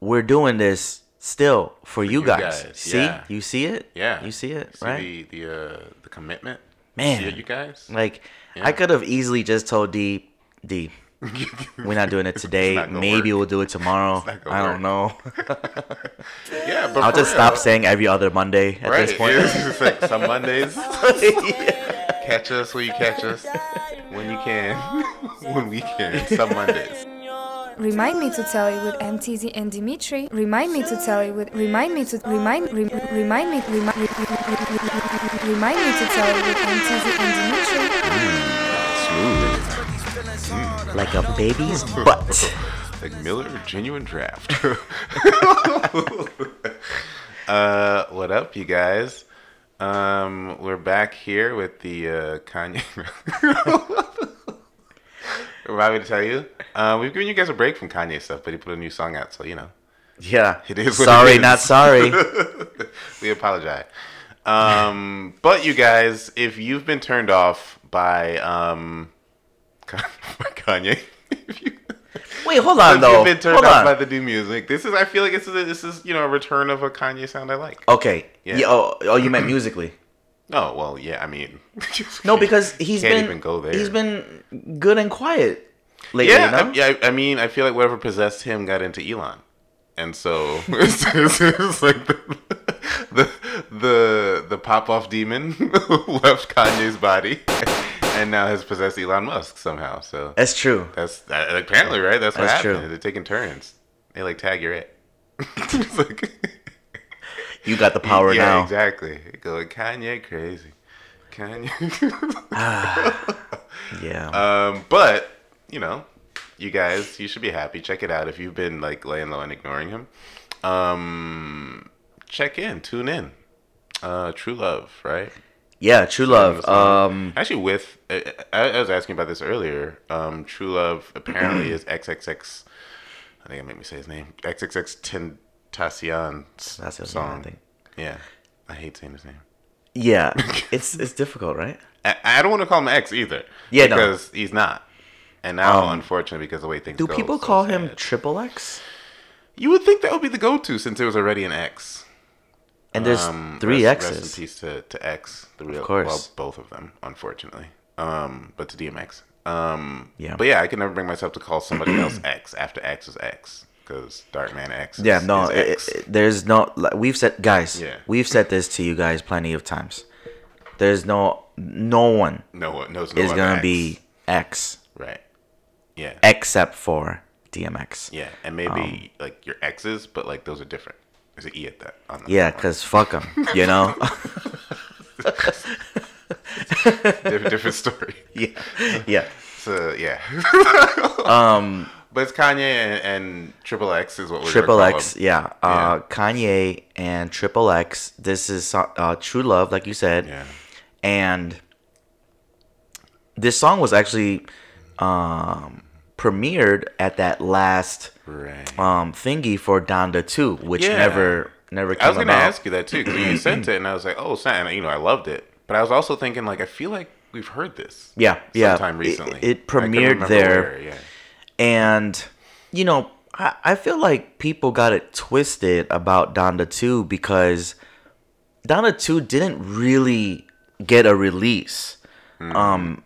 we're doing this still for you you guys. guys, See, yeah. you see it. Yeah. you see it, See right? the the uh, the commitment. Man. See it, you guys. Like, Yeah. I could have easily just told D, D, we're not doing it today. Maybe work. we'll do it tomorrow. I don't know. yeah, but I'll just real, stop saying every other Monday at Right. this point. It's like some Mondays. Catch us when you catch us. When you can. when we can. Some Mondays. Remind me to tell you with M. Teezy and Dimitri. Remind me to tell you with. Remind me to remind re, remind me remind remind me to tell you with M. Teezy and Dimitri. Smooth. like a baby's butt. Like Miller Genuine Draft. uh, what up, you guys? Um, we're back here with the uh, Kanye. Remind me to tell you, uh, we've given you guys a break from Kanye stuff, but he put a new song out, so you know. Yeah. It is sorry, it is. not sorry. we apologize. Um, but you guys, if you've been turned off by um, by Kanye, if you, Wait, hold on though. you've been turned Hold off on. by the new music, this is I feel like this is a, this is you know a return of a Kanye sound I like. okay. Yeah. Yeah. oh, oh, you meant musically. Oh well, yeah. I mean, No, because he's Can't been even go there. he's been good and quiet lately. yeah, no? I, yeah. I mean, I feel like whatever possessed him got into Elon, and so it's, it's, it's like the the the, the pop off demon left Kanye's body, and now has possessed Elon Musk somehow. So That's true. that's that, apparently right. That's what That's happened. true. They're taking turns. They like tag your it. It's like- You got the power yeah, now. exactly. Going Kanye crazy. Kanye. Yeah. Um, but you know, you guys, you should be happy. Check it out if you've been like laying low and ignoring him. Um, check in, tune in. Uh, True Love, right? yeah, true love. Um Actually, with I, I was asking about this earlier. Um, True Love apparently is XXX. I think I made me say his name. XXX Tentacion's That's his song. I think. Yeah, I hate saying his name. yeah. it's it's difficult, right? I, I don't want to call him X either. Yeah, no. because he's not. And now, Um, unfortunately, because of the way things Do go, people so call him. Triple X? You would think that would be the go-to since there was already an X. And there's Um, three rest, X's. Rest in peace to, to X, the real, course. well, both of them, unfortunately. Um, but to DMX. Um, Yeah. But yeah, I can never bring myself to call somebody else X after X is X because Darkman X. Is, Yeah, no, it, X. it- there's no. Like, we've said, guys. Yeah. We've said this to you guys plenty of times. There's no no one no one knows. No is gonna X. be X right. Yeah, except for DMX. yeah, and maybe like your X's, but like those are different. There's an E at that. On the Yeah, cause fuck them, you know. different, different story. yeah, yeah. So yeah, Um, but it's Kanye and, and Triple X is what we're Triple X, him. yeah. Uh, Kanye and Triple X. This is uh, True Love, like you said. Yeah. and this song was actually um, premiered at that last Right. um, thingy for Donda 2, which Yeah. never never came I was gonna ask you that too because you sent it and I was like, oh, snap, and you know, I loved it. But I was also thinking like, I feel like we've heard this. Yeah, yeah. Sometime recently. it I couldn't premiered there. where, yeah. And, you know, I, I feel like people got it twisted about Donda 2 because Donda 2 didn't really get a release. Um,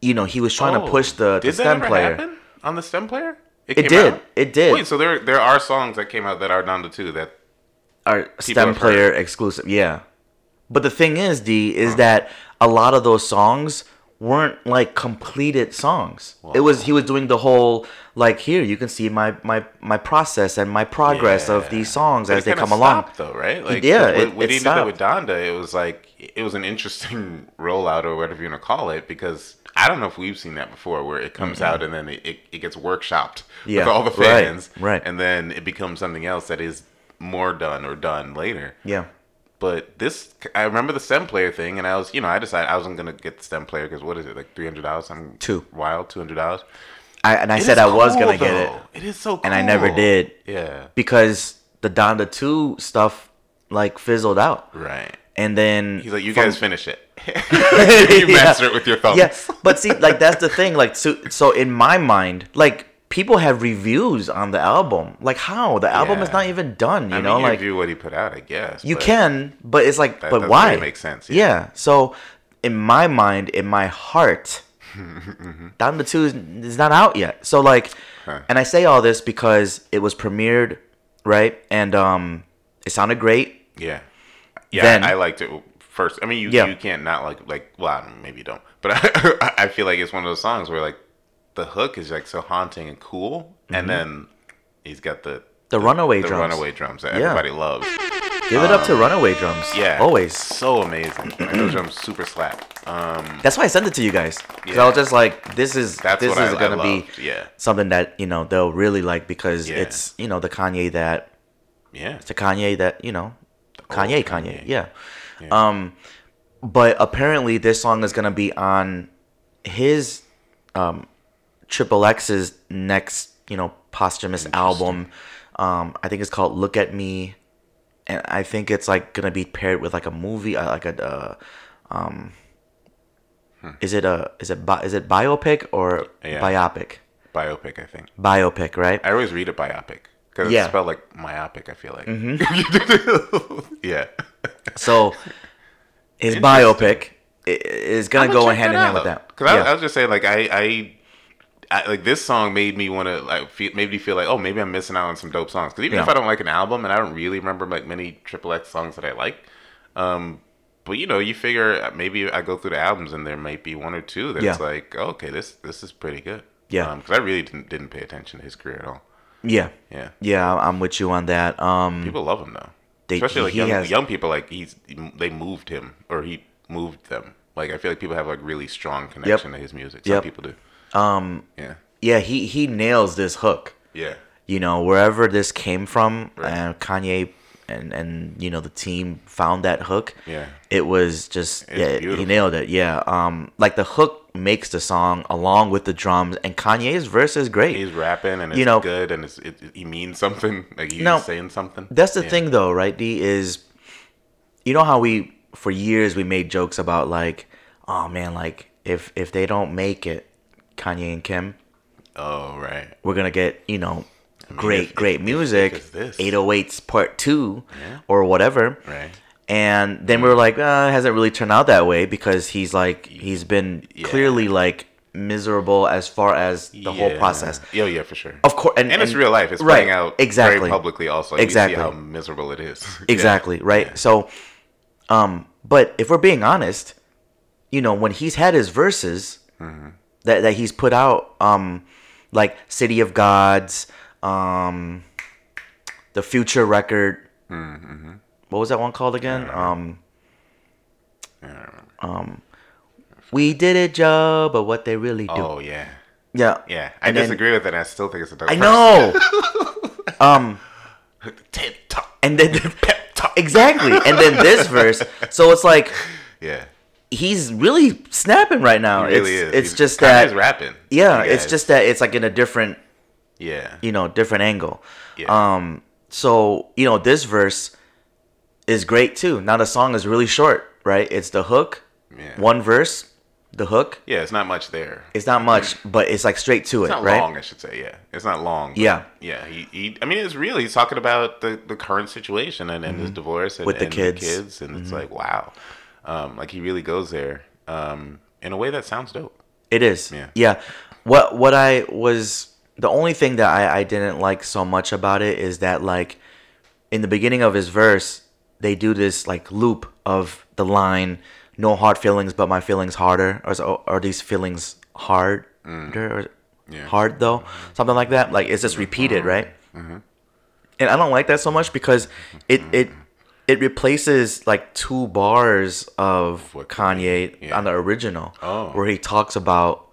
you know, he was trying to. Oh, push the, the stem player. happen on the stem player? It came did. out? It did. Wait, so there there are songs that came out that are Donda 2 that are stem player heard. exclusive. Yeah. But the thing is, D, is that a lot of those songs weren't like completed songs. It was he was doing the whole like here you can see my my my process and my progress of these songs But as they come along. though, right? Like, yeah, when, it- it did with. Donda, it was like it was an interesting rollout or whatever you want to call it because I don't know if we've seen that before, where it comes out and then it, it, it gets workshopped Yeah, with all the right, fans, right. And then it becomes something else that is more done or done later. Yeah. But this, I remember the stem player thing, and I was, you know, I decided I wasn't gonna get the stem player because what is it, like three hundred dollars? I'm Two. wild, two hundred dollars. I and I said I was gonna get it It is so, cool. and I never did Yeah, because the Donda 2 stuff like fizzled out. right. And then He's like, you from- guys finish it. you Yeah. master it with your thumbs. Yeah, but see, like that's the thing. Like, so, so in my mind, like people have reviews on the album. Like how the album is not even done. You I know, mean, you like review what he put out, I guess. you can, but it's like, but why? really make sense, Yeah. yeah. So in my mind, in my heart, Donda Two is, is not out yet. So like, Huh. and I say all this because it was premiered, right? And um, it sounded great. Yeah, yeah. Then- I liked it first. I mean, you Yeah. you can't not like like. Well, I don't- maybe you don't, but I, I feel like it's one of those songs where like the hook is like so haunting and cool, and then he's got the Mm-hmm. The runaway the drums. runaway drums that Yeah. everybody loves. Give it up to Runaway Drums. Um, Yeah, always. so amazing. Like, those drums super slap. Um, That's why I sent it to you guys. Because I was just like, this is That's this is I- I gonna be yeah. something that you know they'll really like because Yeah. it's you know the Kanye that yeah, it's a Kanye that you know Kanye, Kanye, Kanye. yeah. Um, but apparently this song is gonna be on his um Triple X's next you know posthumous album. Um, I think it's called Look at Me, and I think it's like gonna be paired with like a movie, uh, like a. Uh, um, Is it a is it bi- is it biopic or Yeah. biopic? biopic. I think Biopic, right? I always read it biopic because Yeah. it's spelled like myopic. I feel like. yeah. So his biopic is gonna go hand in hand with that. Because I, I was just saying, like I, I, I like this song made me want to like feel, made me feel like, oh, maybe I'm missing out on some dope songs. Because even if I don't like an album, and I don't really remember like many Triple X songs that I like, um, but you know, you figure uh, maybe I go through the albums and there might be one or two that's Yeah. like, oh, okay, this this is pretty good. Yeah. Because I really didn't didn't pay attention to his career at all. yeah, Yeah. yeah, I'm with you on that. Um, People love him though. They- Especially like young, has- young people, like he's they moved him or he moved them. Like I feel like people have like really strong connection to his music. Some Yep. people do. Um, Yeah. yeah, he he nails this hook. Yeah. You know, wherever this came from, Right. and Kanye and and you know the team found that hook. Yeah. it was just It's yeah, he nailed it. Yeah, um, like the hook makes the song along with the drums, and Kanye's verse is great. He's rapping and it's You know- good and it's, it, he means something. Like he's No, saying something. That's the Yeah. thing, though, right? D is, you know how we for years we made jokes about like, oh man, like if if they don't make it, Kanye and Kim, Oh right. we're gonna get you know great if- great if- music, if it's 808s part two, Yeah. or whatever. Right. And then we were like, uh, it hasn't really turned out that way because he's like he's been Yeah. clearly like miserable as far as the whole process. Yeah, yeah, for sure. Of course, and, and, it's real life. It's right, playing out exactly very publicly. Also, Exactly. How miserable it is. Yeah. Exactly, right? Yeah. So um but if we're being honest, you know, when he's had his verses Mm-hmm. That that he's put out um like City of Gods, um the Future record. Mm-hmm. What was that one called again? Um um We did it, Joe, but what they really do. Oh yeah, Yeah. yeah. I And then- disagree with it. I still think it's a dope. I know. um verse. TED Talk. and then the pep talk. Exactly. And then this verse. So it's like Yeah, he's really snapping right now. he really it's is. it's He's- just that rapping. yeah, it's just that it's like in a different yeah. you know different angle Yeah. um so you know this verse is great too now the song is really short right it's the hook Yeah. one verse the hook Yeah, it's not much there. it's not much but it's like straight to It's it not right long, I should say. Yeah, it's not long. Yeah. yeah. He, he, I mean, it's really he's talking about the, the current situation and, and his divorce and, Mm-hmm. With the and kids. kids, and Mm-hmm. it's like wow, um, like he really goes there um, in a way that sounds dope. it is. Yeah. yeah. What what i was the only thing that I, I didn't like so much about it is that like in the beginning of his verse they do this like loop of the line no hard feelings but my feelings harder or are these feelings hard or Yeah. hard though? Something like that. Like it's just repeated right? And i don't like that so much because it it it replaces like two bars of What- kanye yeah. on the original Oh. where he talks about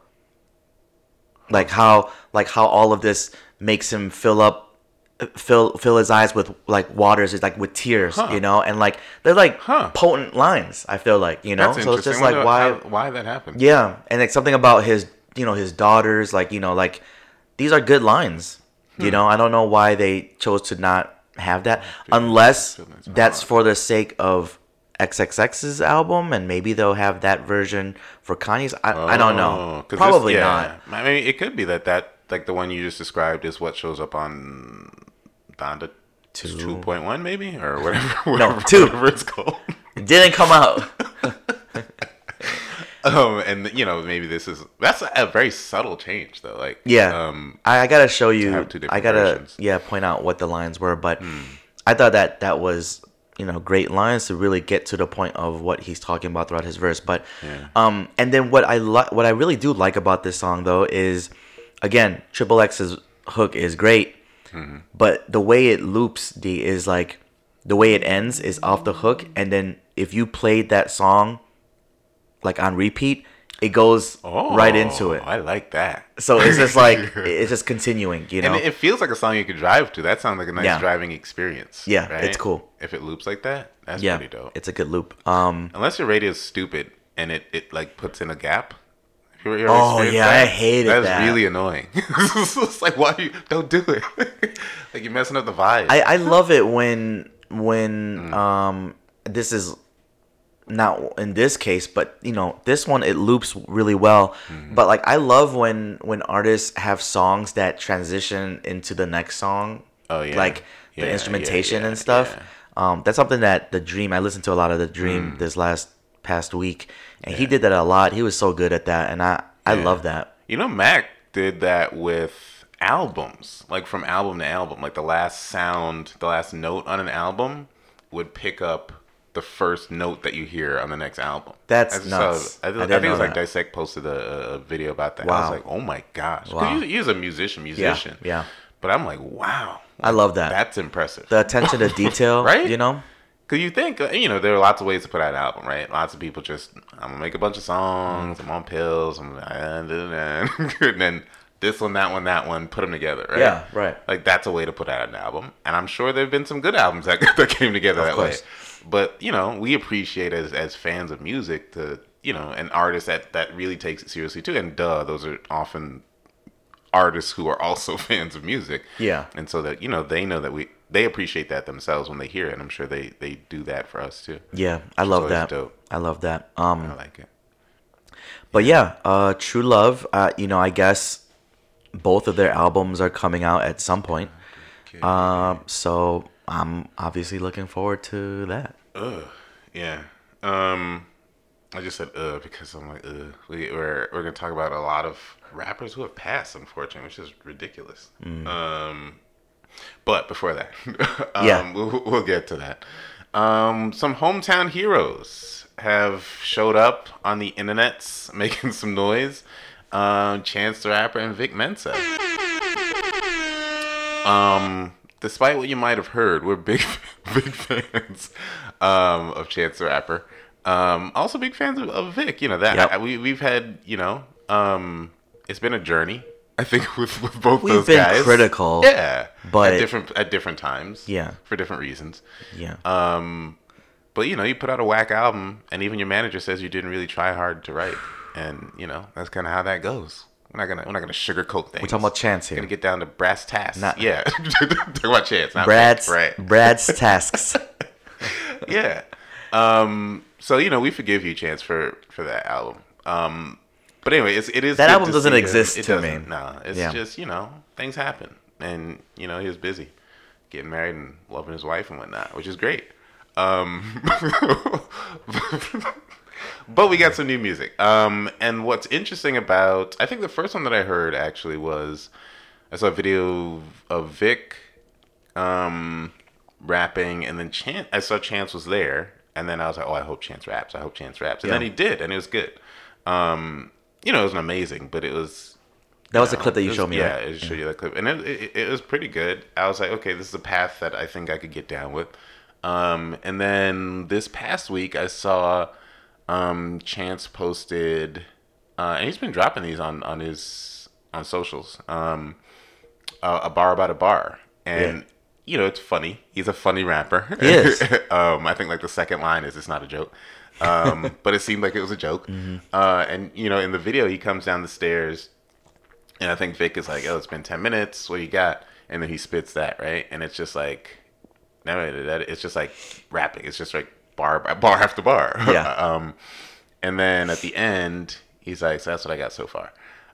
like how like how all of this makes him fill up fill fill his eyes with like waters is like with tears Huh. you know and like they're like Huh. potent lines i feel like you know That's so it's just like why how- why that happened? yeah and like something about his you know his daughters like you know like these are good lines Hmm. you know i don't know why they chose to not have that unless that's for the sake of XXX's album and maybe they'll have that version for Kanye's I, I don't know Oh, probably yeah. not I mean, it could be that that like the one you just described is what shows up on Donda Two. point one maybe or whatever. No, two. Whatever it's called. It didn't come out. Um, and you know maybe this is that's a, very subtle change though. Like Yeah. um, I, I gotta show you. I gotta versions. Yeah point out what the lines were, but I thought that that was you know great lines to really get to the point of what he's talking about throughout his verse. But Yeah. um, and then what I li- what I really do like about this song though is again Triple X's hook is great, Mm-hmm. but the way it loops D is like the way it ends is off the hook, and then if you played that song like on repeat, it goes right into it. Oh, I like that. So it's just like it's just continuing, you know. and it feels like a song you could drive to. That sounds like a nice Yeah. driving experience. Yeah, right? it's cool. If it loops like that, that's yeah, pretty dope. it's a good loop. Um, Unless your radio's stupid and it, it like puts in a gap. Have you ever Oh, yeah, I hated that. That's that. really annoying. it's like why you don't do it? like you're messing up the vibe. I I love it when when Mm. um this is not in this case, but you know this one it loops really well. Mm-hmm. But like I love when when artists have songs that transition into the next song. Oh, yeah. like the Yeah, yeah, instrumentation yeah, and stuff. yeah. Um, that's something that the Dream. I listened to a lot of the Mm. Dream this last past week, and he did that a lot. He was so good at that, and I I Yeah. love that. You know, Mac did that with albums, like from album to album. Like the last sound, the last note on an album would pick up the first note that you hear on the next album. That's I nuts. Saw, I, I I, think it was like that. Dissect posted a, a video about that. I was like, oh my gosh. Wow. He, he's a musician, musician. yeah. But I'm like, wow. I love that. That's impressive. The attention to detail, Right? You know, Cause you think uh, you know there are lots of ways to put out an album, right? Lots of people just I'm gonna make a bunch of songs. I'm on pills. I'm and then this one, that one, that one, put them together, right? Yeah, right. Like that's a way to put out an album, and I'm sure there've been some good albums that that came together Of that course. way. But you know, we appreciate as as fans of music to you know an artist that that really takes it seriously too. And duh, those are often artists who are also fans of music. Yeah. And so that you know they know that we they appreciate that themselves when they hear it. And I'm sure they they do that for us too. yeah, I love that. dope. I love that. Um, I like it. But yeah, uh, True Love. Uh, you know, I guess both of their albums are coming out at some point. Um, so I'm obviously looking forward to that. Ugh. Yeah. Um, I just said uh because I'm like uh we, we're we're gonna talk about a lot of rappers who have passed, unfortunately, which is ridiculous. Um, but before that, um, Yeah. we'll, we'll get to that. Um, some hometown heroes have showed up on the internets making some noise. Um, Chance the Rapper and Vic Mensa. Um, despite what you might have heard, we're big, big fans um, of Chance the Rapper. Um, also big fans of, of Vic. You know that Yep. I- we we've had. You know, um, it's been a journey. I think with with both We've those been guys. critical, yeah, but- at different at different times. Yeah. for different reasons. Yeah. Um, but you know, you put out a whack album, and even your manager says you didn't really try hard to write, and you know that's kind of how that goes. We're not gonna we're not gonna sugarcoat things. We're talking about Chance here. We're gonna get down to brass tacks. Not- yeah, talk about chance. Not Brad's right. Brad's tasks. yeah. Um. So you know, we forgive you, Chance, for for that album. Um. But anyway, it's, it is That album doesn't exist It to me. doesn't. No, it's Yeah. just you know things happen, and you know he was busy getting married and loving his wife and whatnot, which is great. Um. but we got some new music. Um. And what's interesting about I think the first one that I heard actually was I saw a video of Vic um, rapping, and then Chance. I saw Chance was there, and then I was like, "Oh, I hope Chance raps. I hope Chance raps." And then he did, and it was good. Um, you know, it wasn't amazing, but it was. That was the know, clip that you was- showed me. Yeah, right? it showed you that clip, and it, it, it was pretty good. I was like, okay, this is a path that I think I could get down with. Um, and then this past week, I saw um, Chance posted, uh, and he's been dropping these on on his on socials. Um, uh, a bar about a bar, and Yeah. you know it's funny. He's a funny rapper. He is. um, I think like the second line is it's not a joke, um, but it seemed like it was a joke. Mm-hmm. Uh, and you know in the video he comes down the stairs, and I think Vic is like, "Oh, it's been ten minutes. What you got?" And then he spits that right, and it's just like, no, it's just like rapping. It's just like bar bar after bar. Yeah. um, and then at the end, he's like, "So that's what I got so far."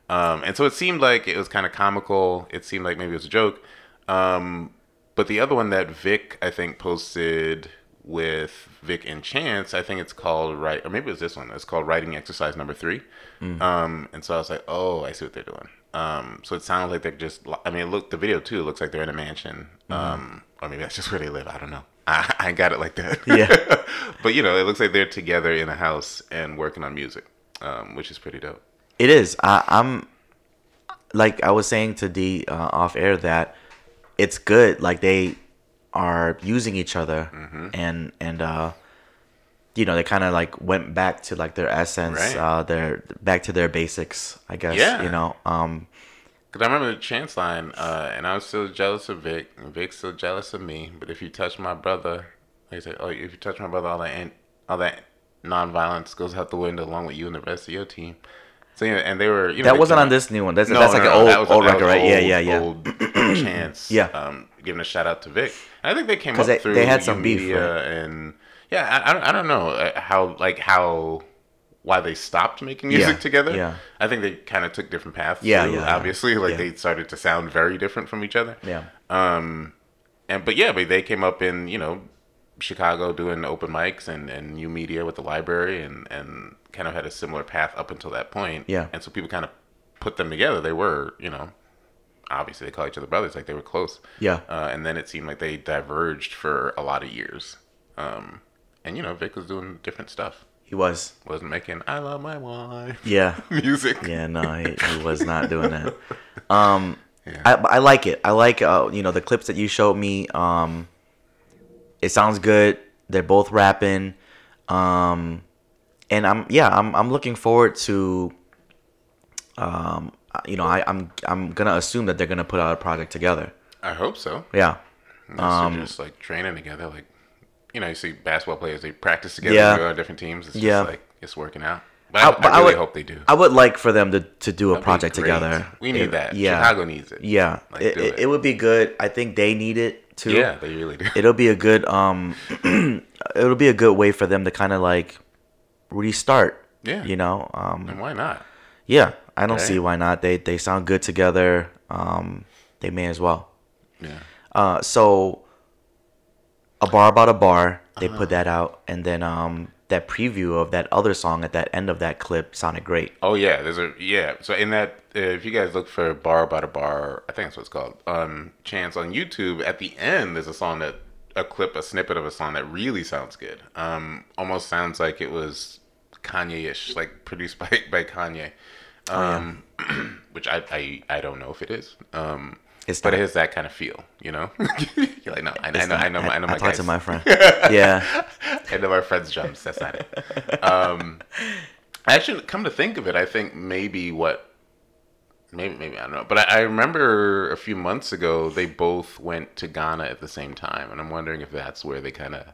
Um, and so it seemed like it was kind of comical. It seemed like maybe it was a joke. Um, but the other one that Vic, I think, posted with Vic and Chance, I think it's called right, or maybe it was this one. It's called writing exercise number three. Um, and so I was like, oh, I see what they're doing. Um, so it sounds like they're just. I mean, look, the video too looks like they're in a mansion. Um, or maybe that's just where they live. I don't know. I, I got it like that. Yeah. but you know, it looks like they're together in a house and working on music, um, which is pretty dope. It is. I, I'm like I was saying to D uh, off air that it's good. Like they are using each other, Mm-hmm. and and uh, you know they kind of like went back to like their essence, Right. uh, their back to their basics. I guess. Yeah. You know. Um. Cause I remember the chance line, uh, and I was still jealous of Vic, and Vic's still jealous of me. But if you touch my brother, they said, oh, if you touch my brother, all that an- all that nonviolence goes out the window along with you and the rest of your team. So yeah, and they were, you know, That wasn't on this new one. That's No, that's no, like no, an old old record, right? yeah, old- yeah, yeah. Old chance. Yeah. Um, giving a shout out to Vic. And I think they came up they- through they had some beef, right? and yeah, I, I, don't- know uh, how like how why they stopped making music Yeah, together. yeah. I think they kind of took different paths. Yeah, too, yeah, yeah. Obviously, like Yeah. they started to sound very different from each other. Yeah. Um, and but yeah, but they came up in you know Chicago doing open mics and and new media with the library and and kind of had a similar path up until that point. Yeah. And so people kind of put them together. They were you know obviously they call each other brothers like they were close. Yeah. Uh, and then it seemed like they diverged for a lot of years. Um, and you know Vic was doing different stuff. He was. Wasn't making "I love my wife" Yeah. music. Yeah, no, he, he was not doing that. Um, Yeah. I, I like it. I like uh, you know the clips that you showed me. Um, it sounds good. They're both rapping, um, and I'm yeah I'm I'm looking forward to. Um, you know I I'm I'm gonna assume that they're gonna put out a project together. I hope so. Yeah, Unless Um, they're just like training together, like you know, you see basketball players they practice together, Yeah. on different teams. It's Yeah. just like it's working out. But I, I- I I really would- hope they do. I would like for them to to do a That'd be project together. We need It- that. Yeah, Chicago needs it. yeah. Like, it, it, it. would be good. I think they need it too. Yeah, they really do. it'll be a good um it'll be a good way for them to kind of like restart Yeah. you know um and why not? yeah i don't Right. see why not they they sound good together um they may as well Yeah. uh so a bar about a bar they Uh-huh. put that out and then um that preview of that other song at that end of that clip sounded great Oh yeah, there's a yeah. So in that, uh, if you guys look for "Bar About a Bar," I think that's what it's called. Um, Chance on YouTube. At the end, there's a song that a clip, a snippet of a song that really sounds good. Um, almost sounds like it was Kanye-ish, like produced by by Kanye. Um, which I, I I don't know if it is. Um, It's but not. it has that kind of feel, you know. You're like, no, I, I know, not- I know, my, I know my talked to guys. my friend yeah I know our friends' jumps. That's not it. Um, actually, come to think of it, I think maybe what, maybe maybe I don't know, but I, I remember a few months ago they both went to Ghana at the same time, and I'm wondering if that's where they kind of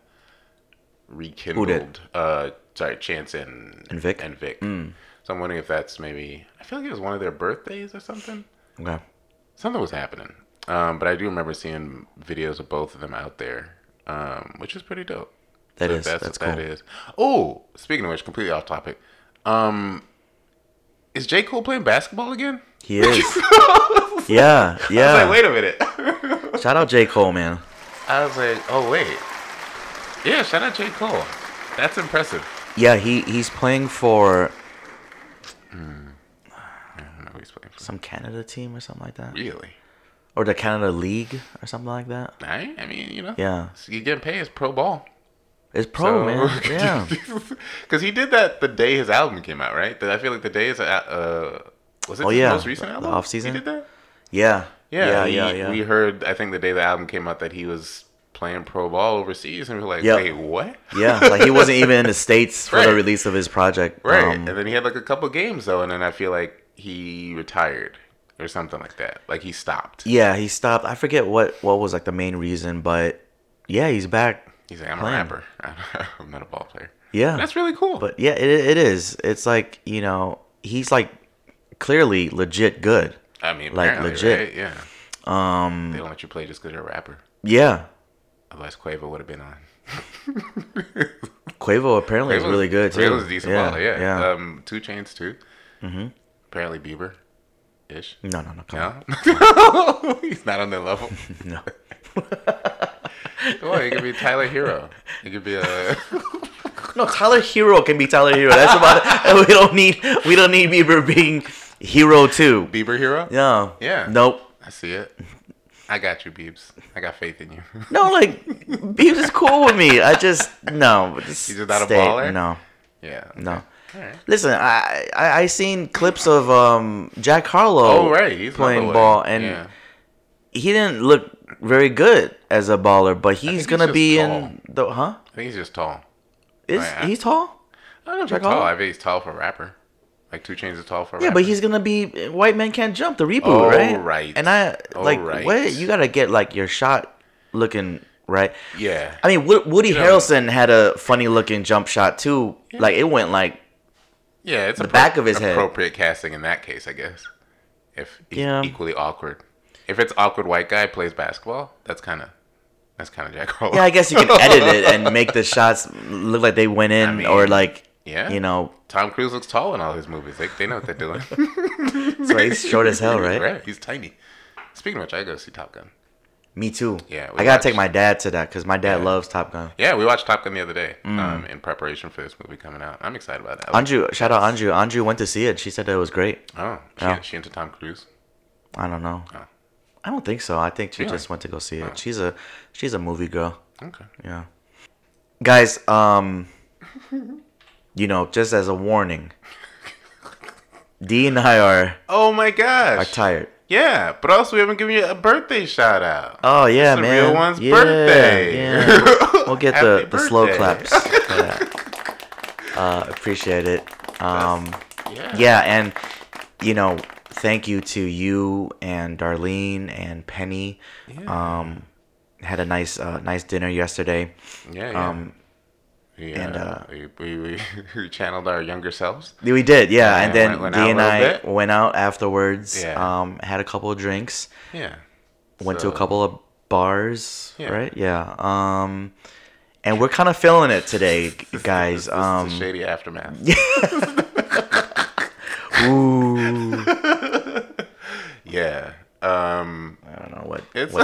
rekindled. Uh, sorry, Chance and And Vic? and Vic. So I'm wondering if that's maybe. I feel like it was one of their birthdays or something okay something was happening. Um, but I do remember seeing videos of both of them out there, um, which is pretty dope. That So is- that's, that's what that cool. is. Oh, speaking of which, completely off topic. Um, is J Cole playing basketball again? he is yeah I was yeah like, wait a minute. shout out j cole man I was like, oh wait, yeah. Shout out J Cole. That's impressive. yeah he he's playing for I don't know who he's playing for. Some Canada team or something like that, Really? or the Canada League or something like that. I, I mean, you know, Yeah, you getting paid as pro ball. it's pro So- man. Yeah, Because he did that the day his album came out, right? I feel like the day is uh, was it Oh, yeah, most recent the album? off-season? He did that. yeah, Yeah, yeah, he- yeah, yeah. We heard, I think, the day the album came out that he was playing pro ball overseas, and we were like, Yep. wait, what? yeah, like he wasn't even in the states for the release of his project. Right. Um, and then he had like a couple games though, and then I feel like he retired or something like that. Like he stopped. yeah, he stopped. I forget what what was like the main reason, but yeah, he's back. He's like, I'm Playing. a rapper. I'm not a ball player. Yeah, That's really cool. but yeah, it, it is. It's like you know he's like clearly legit good. I mean, like, legit. right? Yeah. Um, They don't let you play just because you're a rapper. yeah, Otherwise, Quavo would have been on. Quavo apparently is really good too. Quavo's a decent yeah, baller, yeah. yeah. Um, 2 Chainz too. Mm-hmm. Apparently Bieber. ish. No, no, no. Come on. No, he's not on their level. No. Well, he could be Tyler Herro. He could be a. No, Tyler Herro can be Tyler Herro. That's about it. We don't need we don't need Bieber being Hero too. Bieber Hero. Yeah. Yeah. Nope. I see it. I got you, Beebs. I got faith in you. No, like Biebs is cool with me. I just no. Just He's just not a baller? No, yeah. no. Alright. Listen, I, I I seen clips of um Jack Harlow Oh right, he's playing ball, and yeah. he didn't look very good as a baller. But he's he's gonna just be tall. in the huh? I think he's just tall. Is yeah. he's tall? I don't know if Jack he's tall. Harlow? I think he's tall for a rapper. Like 2 Chainz is tall for a Yeah, rapper. but he's gonna be White Man Can't Jump, the reboot, Oh, right? right. And I Oh, like right. what you gotta get like your shot looking right. Yeah. I mean, Woody You know- Harrelson had a funny looking jump shot too. Like it went like Yeah, it's The appro- back of his head. Appropriate casting in that case, I guess. If Yeah. equally awkward. If it's awkward white guy plays basketball, that's kind of that's kind of Jack Harlow. yeah. I guess you can edit it and make the shots look like they went in, mean, or like yeah. you know, Tom Cruise looks tall in all his movies. They, they know what they're doing. so he's short as hell, right? right. He's tiny. Speaking of which, I go see Top Gun. Me too. Yeah, I gotta take my dad to that because my dad Yeah. loves Top Gun. Yeah, we watched Top Gun the other day Mm. um, in preparation for this movie coming out. I'm excited about that. Anju, shout out Anju. Anju went to see it. She said that it was great. Oh, she, Yeah. she into Tom Cruise? I don't know. Oh. I don't think so. I think she Really? just went to go see it. Oh. She's a she's a movie girl. Okay. Yeah. Guys, um you know, just as a warning, D and I are Oh my gosh. are tired. Yeah, but also we haven't given you a birthday shout out. Oh yeah, It's the man. real one's yeah, birthday. Yeah. We'll get the, the slow claps. Uh, appreciate it. Um, Yeah. yeah, and you know, thank you to you and Darlene and Penny. Yeah. Um, had a nice uh, nice dinner yesterday. Yeah, yeah. Um, we, and, uh, we, we, we, we channeled our younger selves. we did, yeah, Yeah, and then went- went D and I bit. went out afterwards. Yeah. Um, had a couple of drinks. Yeah. Went to a couple of bars, Yeah. right? Yeah. Um, and we're kind of feeling it today, guys. This, this um, shady aftermath. ooh, Yeah. Um, I don't know what. It's.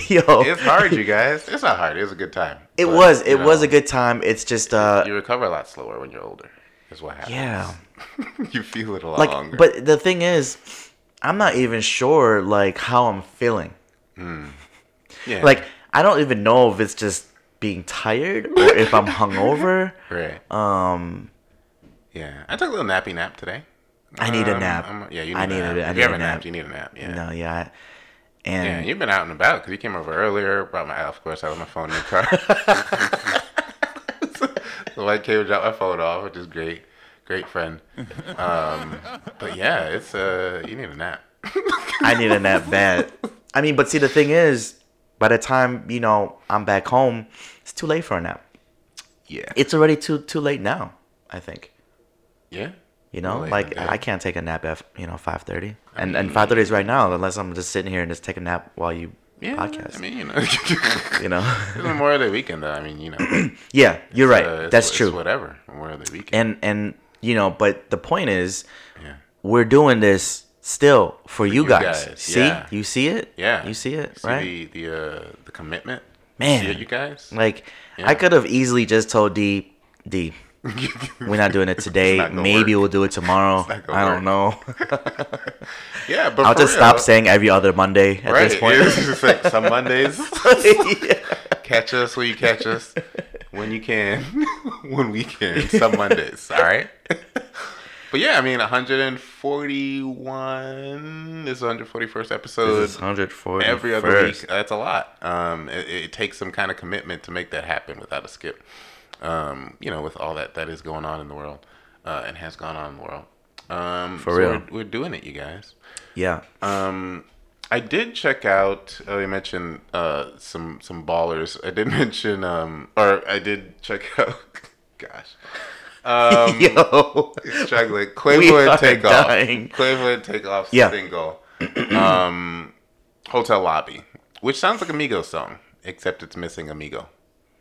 Yo, it's hard, you guys. It's not hard. It was a good time. It But, was. It was know, a good time. It's just, uh, You recover a lot slower when you're older. Is what happens. yeah. you feel it a lot Like, longer. but the thing is, I'm not even sure like how I'm feeling. yeah. Like, I don't even know if it's just being tired or if I'm hungover. right. Um, Yeah. I took a little nappy nap today. I need a Um, nap. I'm- yeah, you need I a need nap. a- I need you a haven't nap. napped, you need a nap. Yeah. no, yeah, I- Yeah, and you've been out and about because you came over earlier. Brought my, of course, I left my phone in the car. so I came and dropped my phone off, which is great, great friend. Um, but yeah, it's uh, you need a nap. I need a nap bad. I mean, but see, the thing is, by the time you know I'm back home, it's too late for a nap. Yeah, It's already too too late now. I think. yeah. You know, late like the day. I can't take a nap at you know five thirty, and and five thirty is right now, unless I'm just sitting here and just take a nap while you Yeah, podcast. I mean, you know, you know, it's Memorial Day weekend, though. I mean, you know, yeah, you're right. uh, it's- That's it's true. Whatever, Memorial Day weekend. And and you know, but the point is, yeah, we're doing this still for, you, you guys. guys, See, yeah. you see it. yeah. you see it, See right? the the uh, the commitment. Man. See it, you guys. Like Yeah. I could have easily just told D D, we're not doing it today. Maybe work. we'll do it tomorrow. I don't know. yeah, but I'll just stop saying every other Monday at Right, this point. it's just like some Mondays. Yeah. catch us when you catch us, when you can, when we can. Some Mondays, all right. But yeah, I mean, 141. This is 141st episode. This is 140 every other week. That's a lot. Um, it, it takes some kind of commitment to make that happen without a skip. Um, you know, with all that that is going on in the world, uh, and has gone on in the world. Um, For so real. we're, we're doing it, you guys. Yeah. Um, I did check out. Oh, you mentioned uh, some some ballers. I did mention, um, or I did check out. Gosh, um, Yo. struggling. Quavo and Takeoff. dying. Quavo and Takeoff Yeah. single. um, Hotel Lobby, which sounds like a Migos song, except it's missing Amigo,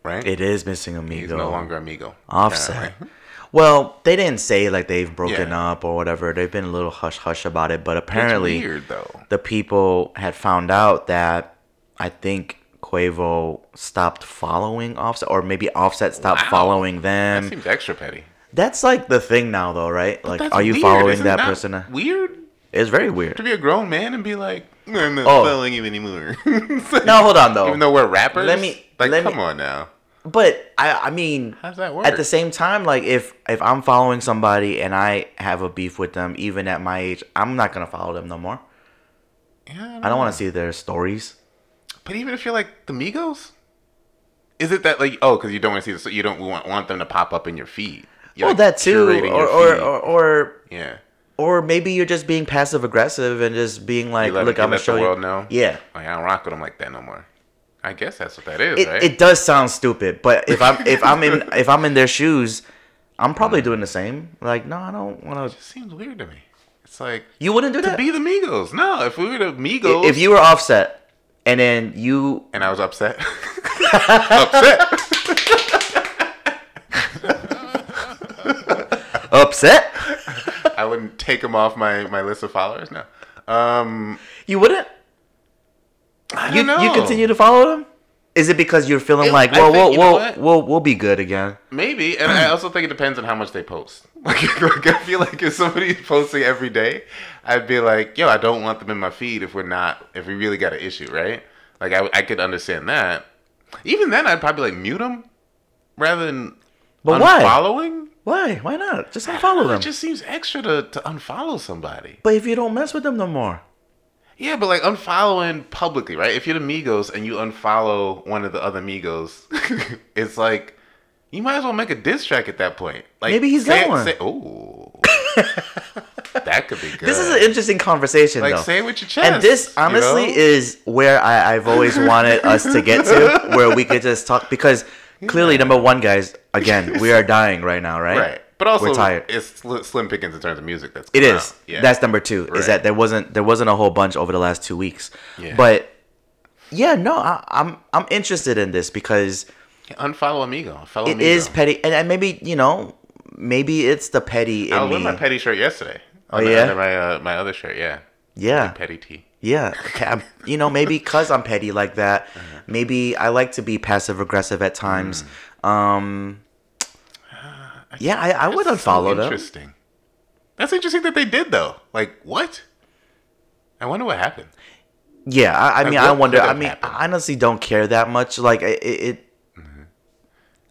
right? It is missing Amigo. He's no longer Amigo. Offset. apparently. Well, they didn't say like they've broken Yeah. up or whatever. They've been a little hush hush about it, but apparently weird though. the people had found out that I think Quavo stopped following Offset, or maybe Offset stopped Wow. following them. That seems extra petty. That's like the thing now, though, right? Like, are you weird. following Isn't that person? Weird It's very weird to be a grown man and be like, I'm not Oh. following you anymore. Like- No, hold on though. Even though we're rappers, Let me- like, let me- come on now. But I, I mean, How does that work? at the same time, like if if I'm following somebody and I have a beef with them, even at my age, I'm not gonna follow them no more. yeah, I don't want to see their stories. But even if you're like the Migos, is it that like oh, because you don't want to see this, you don't want, want them to pop up in your feed? You're, well, like, that too, or or, or or yeah. Or maybe you're just being passive aggressive and just being like, let, look, I'm gonna show the you. world know. Yeah. Like, I don't rock with them like that no more. I guess that's what that is, It, right? it does sound stupid, but if I'm if I'm in if I'm in their shoes, I'm Mm. probably doing the same. Like, no, I don't want to. It seems weird to me. It's like You wouldn't do to that be the Migos. No, if we were the Migos, if you were offset, and then you and I was upset, upset. upset, I wouldn't take them off my my list of followers. No. Um, you wouldn't. I You don't know. you continue to follow them. Is it because you're feeling It- like, well, think- we'll we'll, we'll we'll be good again? Maybe, and I also think it depends on how much they post. Like, like, I feel like if somebody's posting every day, I'd be like, yo, I don't want them in my feed if we're not, if we really got an issue, right? Like, I, I could understand that. Even then, I'd probably like mute them rather than But unfollowing. Why? Why Why not? Just unfollow them. It just seems extra to, to unfollow somebody. But if you don't mess with them no more, Yeah, but like unfollowing publicly, right? If you're the Migos and you unfollow one of the other Migos, it's like you might as well make a diss track at that point. Like Maybe he's say, got one. Say, oh, that could be good. this is an interesting conversation, like though. say it with your chest. and this you honestly know? is where I, I've always wanted us to get to, where we could just talk. Because clearly, number one, guys, again, we are dying right now, right? right. But also, we're tired. it's slim pickings in terms of music. That's it is. Yeah. That's number two. Right. Is that there wasn't there wasn't a whole bunch over the last two weeks. Yeah. But yeah, no, I, I'm I'm interested in this because unfollow Amigo. Follow it Amigo. is petty, and, and maybe you know, maybe it's the petty in I was wearing my petty shirt yesterday. Oh, yeah? my uh, my other shirt. Yeah. yeah, Petty T. yeah. Okay, I'm- you know, maybe because I'm petty like that, Uh-huh. maybe I like to be passive aggressive at times. Mm. Um, yeah, I, I would That's so unfollow them. Interesting. That's interesting that they did though. Like what? I wonder what happened. Yeah, I, I Like, mean, I wonder. I mean, happened? I honestly don't care that much. Like it, it, it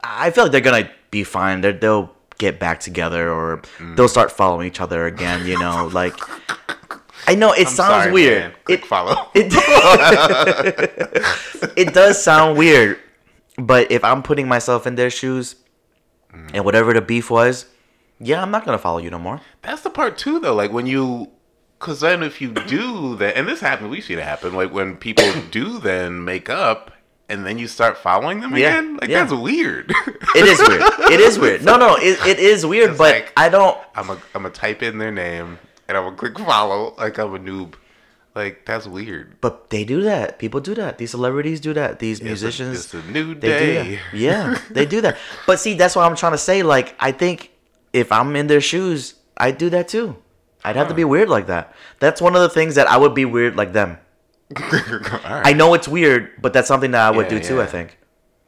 I feel like they're gonna be fine. They're, they'll get back together, or Mm. they'll start following each other again. You know, like I know it I'm sounds sorry, weird. man. Click It, follow. it it does sound weird, but if I'm putting myself in their shoes, Mm. and whatever the beef was, yeah, I'm not gonna follow you no more. That's the part too, though. Like when you, because then if you do that, and this happens, we see it happen. Like when people do then make up, and then you start following them Yeah, again. Like yeah. that's weird. It is weird. It is weird. No, no, it, it is weird, but like- I don't. I'm a, I'm gonna type in their name and I'm gonna click follow. Like I'm a noob. Like that's weird. But they do that. People do that. These celebrities do that. These musicians. It's a, it's a new day. Yeah, they do that. But see, that's what I'm trying to say. Like, I think if I'm in their shoes, I'd do that too. I'd have to be weird like that. That's one of the things that I would be weird like them. Right. I know it's weird, but that's something that I would Yeah, do too. I think.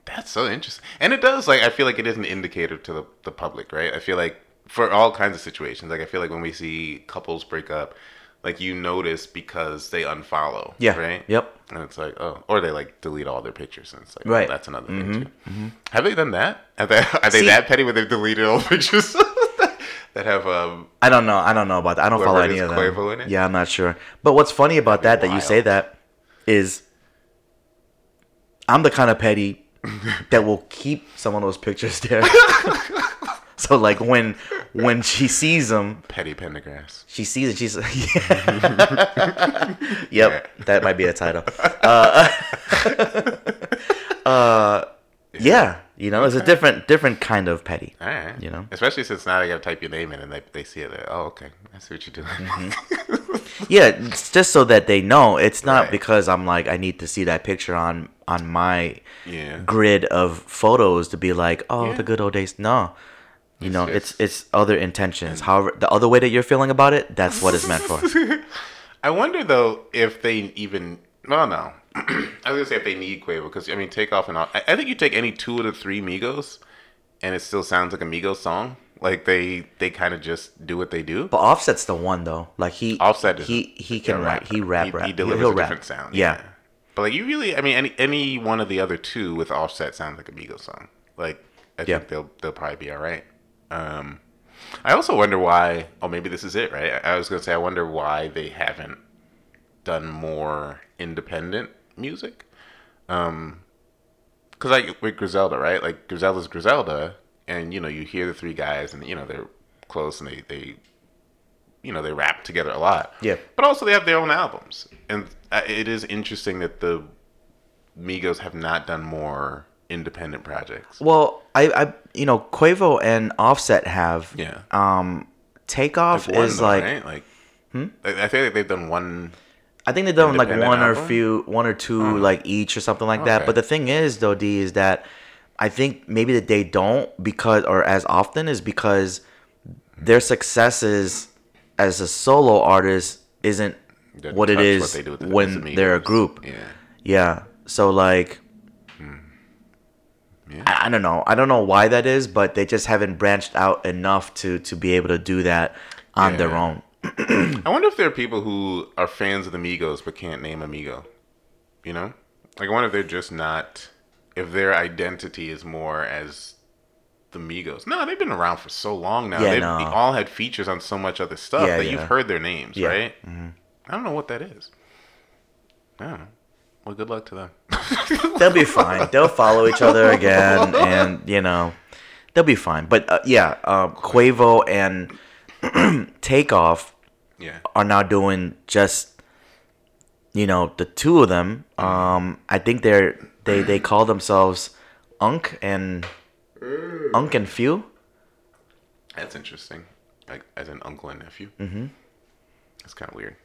That's so interesting. And it does, like, I feel like it is an indicator to the, the public, right? I feel like for all kinds of situations, like, I feel like when we see couples break up, like, you notice because they unfollow. Yeah. Right? Yep. And it's like, oh, or they, like, delete all their pictures. And it's like, Right. oh, that's another thing, too. Have they done that? Are they, are they See- that petty where they've deleted all pictures that have, um, I don't know. I don't know about that. I don't follow any of them. Quavo in it? Yeah, I'm not sure. But what's funny about that That'd that you say that is I'm the kind of petty that will keep some of those pictures there. so like when when she sees them, petty Pendergrass? she sees it. She's yeah. yep, that might be a title. Uh, uh, yeah, you know, it's a different different kind of petty. All right. You know? Especially since now they got to type your name in and they, they see it. They're, oh, okay. I see what you're doing. Mm-hmm. Yeah, it's just so that they know. It's not Right. because I'm like I need to see that picture on on my Yeah. grid of photos to be like, oh, Yeah. the good old days. No, You know, It's it's other intentions. However, the other way that you're feeling about it, that's what it's meant for. I wonder though if they even. Well, no. I was gonna say if they need Quavo because I mean, Takeoff and all. I, I think you take any two of the three Migos, and it still sounds like a Migos song. Like they they kind of just do what they do. But Offset's the one though. Like he Offset is he he can rap. He rap He, rap. he delivers He'll a rap. different sound. Yeah. But like you really, I mean, any any one of the other two with Offset sounds like a Migos song. Like I Yeah. think they'll they'll probably be all right. Um, I also wonder why. Oh, maybe this is it, right? I, was gonna say I wonder why they haven't done more independent music. Um, because like with Griselda, right? Like Griselda's Griselda, and you know you hear the three guys, and you know they're close, and they they, you know they rap together a lot. Yeah. But also they have their own albums, and uh, it is interesting that the Migos have not done more independent projects. Well, I I you know Quavo and Offset have. Yeah. Um, Takeoff Like is though, like right? like. I I feel like they've done one. I think they've done like one or album? few, one or two like each or something like that. But the thing is, though, D is that I think maybe that they don't because or as often is because their successes as a solo artist isn't what it is what they do with the- when they're a group. Yeah. Yeah. So like, Yeah. I, I don't know. I don't know why that is, but they just haven't branched out enough to to be able to do that on their own. I wonder if there are people who are fans of the Migos but can't name Amigo. You know, like I wonder if they're just not. If their identity is more as the Migos. No, they've been around for so long now. Yeah, they've no. all had features on so much other stuff Yeah, that yeah. you've heard their names, Yeah. right? Mm-hmm. I don't know what that is. I don't know. Well, good luck to them. They'll be fine. They'll follow each other again, and you know, they'll be fine. But uh, yeah, um, Quavo and Takeoff yeah. are now doing just, you know, the two of them. Um, I think they're they they call themselves Unc and Unc and Phew. That's interesting. Like as an uncle and nephew. Mm-hmm. That's kind of weird.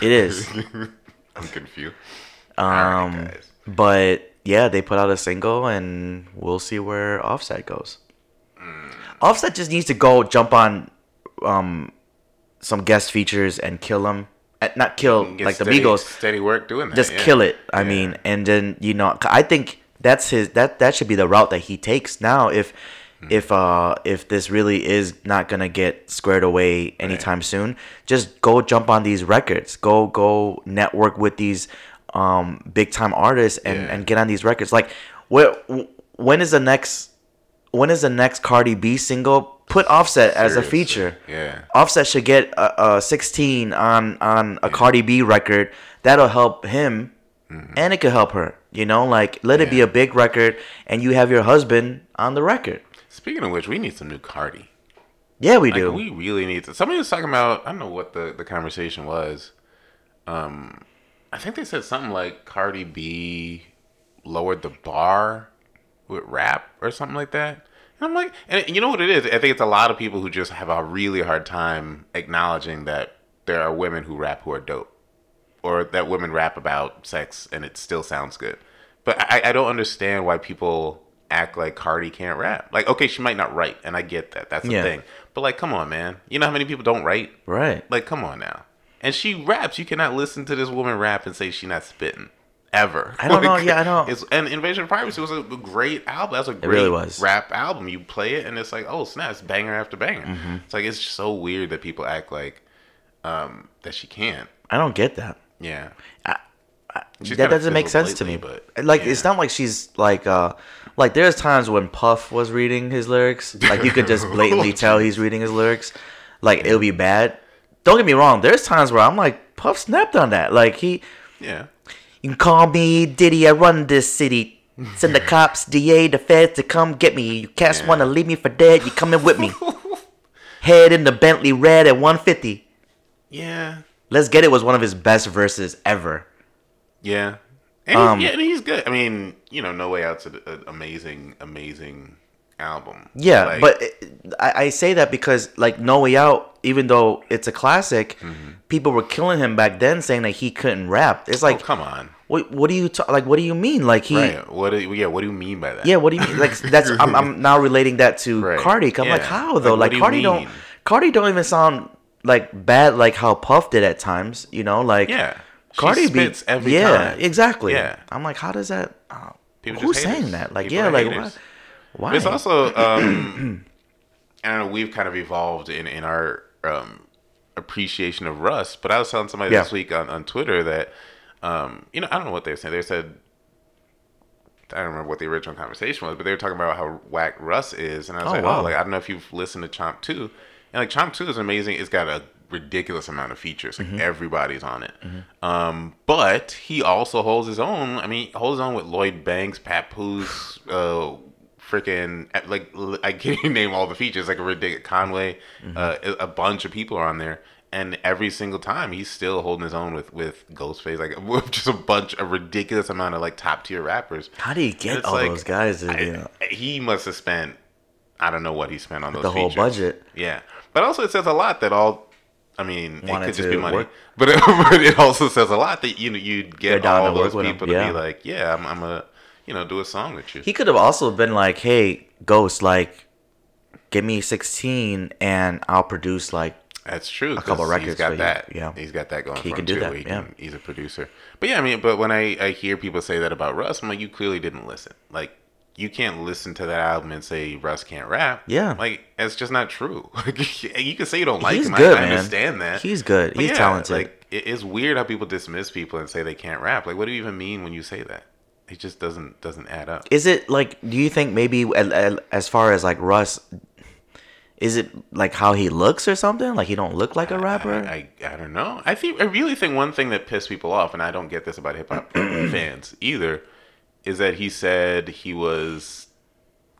It is. I'm confused. Um, guys. but yeah, they put out a single, and we'll see where Offset goes. Offset just needs to go jump on um, some guest features and kill them. Uh, Not kill like the steady- Migos, Steady work doing that. just yeah. kill it. I Yeah. mean, and then you know, I think that's his. That that should be the route that he takes now. If Hmm. if uh if this really is not gonna get squared away anytime soon, just go jump on these records. Go go network with these um big time artists and Yeah. and get on these records. Like where when is the next when is the next Cardi B single? Put Offset as a feature. Yeah. Offset should get a, a 16 on on a Cardi B record. That'll help him, and it could help her. You know, like let it be Mm-hmm. A big record, and you have your husband on the record. Speaking of which, we need some new Cardi. Yeah, we Like, do. we really need to. Somebody was talking about. I don't know what the the conversation was. Um, I think they said something like Cardi B lowered the bar with rap or something like that. And I'm like, and you know what it is? I think it's a lot of people who just have a really hard time acknowledging that there are women who rap who are dope, or that women rap about sex and it still sounds good. But I, I don't understand why people act like Cardi can't rap. Like, okay, she might not write, and I get that. That's the Yeah. thing. But like, come on, man. You know how many people don't write? right. Like, come on now. And she raps. You cannot listen to this woman rap and say she's not spitting. Ever. I don't know. Yeah, I know. It's, and Invasion of Privacy was a great album. That's a great really was. rap album. You play it and it's like, oh snap, it's banger after banger. Mm-hmm. It's like it's so weird that people act like um, that she can't. I don't get that. Yeah. I- She's that doesn't make sense to me. but, like it's not like she's like uh like there's times when Puff was reading his lyrics, like you could just blatantly tell he's reading his lyrics. Like it'll be bad. Don't get me wrong. There's times where I'm like Puff snapped on that. Like he, Yeah. you can call me Diddy. I run this city. Send the cops, DA, the feds to come get me. You cats Yeah. want to leave me for dead. You coming with me? Head in the Bentley red at 150. Yeah. Let's get it was one of his best verses ever. Yeah. And Um, he's, yeah, and he's good. I mean, you know, No Way Out's an amazing, amazing album. Yeah, Like, but it, I, I say that because like No Way Out, even though it's a classic, Mm-hmm. people were killing him back then, saying that he couldn't rap. It's oh, like come on. what what do you ta- like? What do you mean? Like he. Right. What? Do, yeah. What do you mean by that? Yeah, what do you mean? Like that's I'm, I'm now relating that to Right. Cardi. I'm like, how though? what Like, do Cardi don't? Cardi don't even sound like bad like how Puff did at times. You know, like Yeah. Cardi spits be every yeah, time. exactly. Yeah. I'm like, how does that? Uh, People who's saying that? Like, People yeah, like haters. Why? It's also um, I don't know. We've kind of evolved in in our um, appreciation of Russ. But I was telling somebody Yeah. this week on, on Twitter that um, you know I don't know what they were saying. They said I don't remember what the original conversation was, but they were talking about how whack Russ is, and I was Oh, like, wow. oh, like I don't know if you've listened to Chomp Two, and like Chomp Two is amazing. It's got a ridiculous amount of features. Mm-hmm. Everybody's on it. Um, but he also holds his own. I mean, holds his own with Lloyd Banks, Papoose, uh, freaking like I can't name all the features. Like a ridiculous Conway, Mm-hmm. uh, a, bunch of people are on there. And every single time, he's still holding his own with with Ghostface, like with just a bunch, a ridiculous amount of like top tier rappers. how do you get all like, those guys? To, I- you know, he must have spent, I don't know what he spent on those the whole features. budget. Yeah, but also it says a lot that all. I mean, it Wanted could just be money, but it, but it also says a lot that you know you'd get all those people to be like, yeah, I'm, I'm a, you know, do a song with you. He could have also been like, "Hey, Ghost, like, give me 16, and I'll produce like." That's true. A couple He's records got for you, that. yeah. he's got that going. He for can do too, that, he yeah. can- he's a producer. But yeah, I mean, but when I I hear people say that about Russ, I'm like, you clearly didn't listen. Like, you can't listen to that album and say Russ can't rap. Yeah. like it's just not true. Like, you can say you don't like He's him. good, I, I understand that. He's good. But He's yeah, talented. Like, it's weird how people dismiss people and say they can't rap. Like, what do you even mean when you say that? It just doesn't doesn't add up. Is it like? Do you think maybe a- a- as far as like Russ, is it like how he looks or something? Like he don't look like a rapper? I, I, I don't know. I think I really think one thing that pissed people off, and I don't get this about hip hop fans either, is that he said he was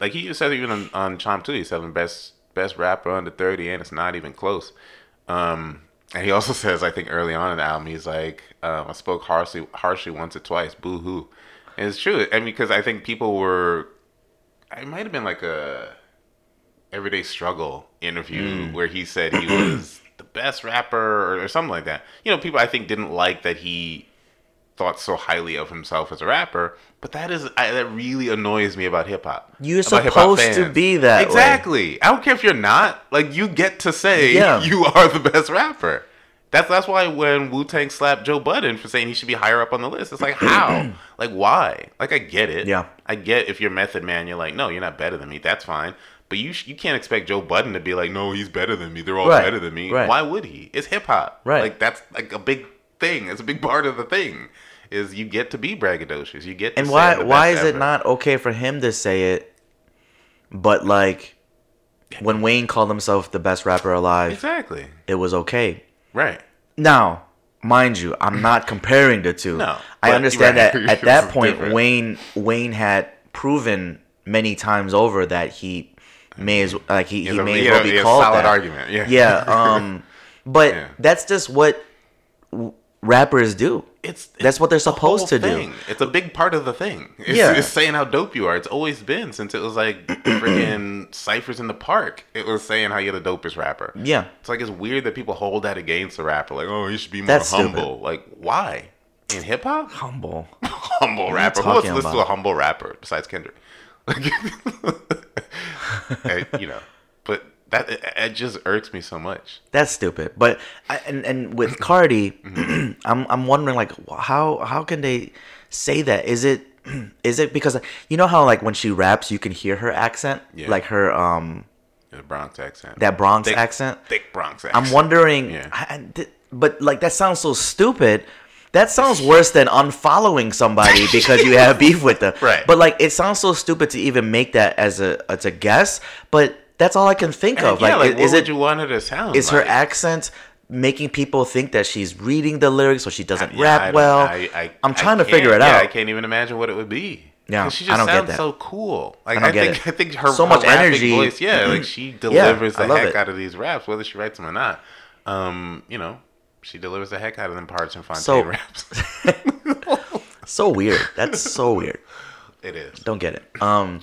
like he just said even on, on Chomp Two. He said the best best rapper under thirty, and it's not even close. Um, and he also says, I think early on in the album, he's like, um, I spoke harshly harshly once or twice, boo hoo. It's true. I mean, because I think people were, it might have been like a everyday struggle interview mm. where he said he was the best rapper or, or something like that. You know, people I think didn't like that he thought so highly of himself as a rapper. But that is I, that really annoys me about hip hop. You're about supposed to be that way. exactly. I don't care if you're not. Like you get to say Yeah. you are the best rapper. That's that's why when Wu Tang slapped Joe Budden for saying he should be higher up on the list, it's like how, like why? Like I get it. Yeah. I get if you're Method Man, you're like, no, you're not better than me. That's fine. But you sh- you can't expect Joe Budden to be like, no, he's better than me. They're all Right. better than me. Right. Why would he? It's hip hop. Right. Like that's like a big thing. It's a big part of the thing. Is you get to be braggadocious. You get to and say why why is it ever. not okay for him to say it, but like when Wayne called himself the best rapper alive, exactly it was okay. Right? Now, mind you, I'm not comparing the two. No, I understand right. that at that point, different. Wayne Wayne had proven many times over that he may as like he, he may as well be yeah, called solid that. argument, yeah. yeah. Um, but Yeah. that's just what w- rappers do. It's That's what they're it's the supposed whole to do. It's a big part of the thing. It's, Yeah. it's saying how dope you are. It's always been since it was like freaking ciphers in the park. It was saying how you're the dopest rapper. Yeah. It's like it's weird that people hold that against a rapper. Like, oh, you should be more That's humble. Like, why? In hip hop, Humble. humble rapper. Who else listens to a humble rapper besides Kendrick? Like, you know, but that it, it just irks me so much. That's stupid. But I, and and with Cardi, I'm I'm wondering like how how can they say that? Is it is it because you know how like when she raps you can hear her accent, Yeah. like her um The Bronx accent. that Bronx thick, accent. Thick Bronx accent. I'm wondering, Yeah. I- th- but like that sounds so stupid. That sounds worse than unfollowing somebody because you have beef with them. Right. But like, it sounds so stupid to even make that as a as a guess. But that's all I can think of. yeah, like, like, is what it would you want her to sound? is her accent making people think that she's reading the lyrics or she doesn't Yeah, I rap don't- well? I, I, am I trying to figure it yeah, out. I can't even imagine what it would be. Yeah, she I just don't get sounds that. so cool. Like I don't I, get think it. I think her So much rapping energy. voice, yeah, like she delivers I the heck it. out of these raps, whether she writes them or not. Um, you know, she delivers the heck out of them parts and Fontaine So- raps. so weird. That's so weird. it is. Don't get it. Um,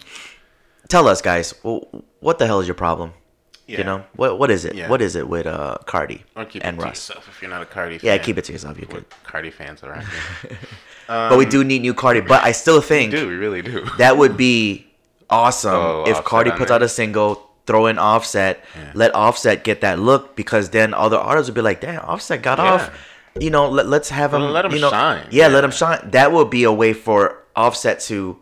tell us, guys. wh- What the hell is your problem? You know what? What is it? Yeah. What is it with uh Cardi Or keep and it to Russ? yourself if you're not a Cardi fan. Yeah, keep it to yourself. You could. Cardi fans around here. but we do need new Cardi. But I still we think do, we really do. that would be awesome Oh, if Cardi puts there. out a single, throw in Offset, Yeah. let Offset get that look because then other artists would be like, "Damn, Offset got Yeah. off." You know, let, let's have him. Let him you know, shine. Yeah, let him shine. That would be a way for Offset to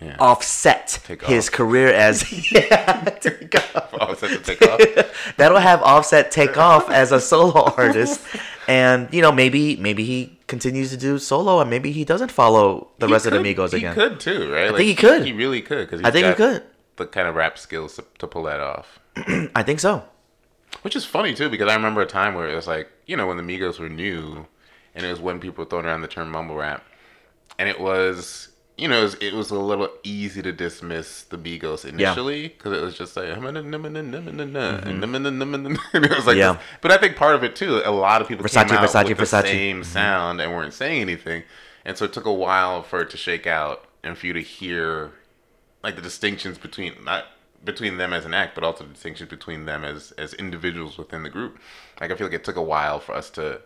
Yeah. offset Take his off. career as yeah, take off. Oh, set to take off. That'll have Offset take off as a solo artist, and you know maybe maybe he continues to do solo, and maybe he doesn't follow the He rest of the could- again. he could too, right? I think he could. He really could. Cause I think he could. The kind of rap skills to, to pull that off. I think so. Which is funny too, because I remember a time where it was like, you know, when the Migos were new, and it was when people were throwing around the term mumble rap, and it was, you know, it was, it was a little easy to dismiss the Migos initially because it was just like, and it was like, Yeah. this- but I think part of it too, a lot of people Versace, came out Versace, with Versace. the same sound and weren't saying anything, and so it took a while for it to shake out and for you to hear like the distinctions between not between them as an act, but also the distinctions between them as as individuals within the group. Like I feel like it took a while for us to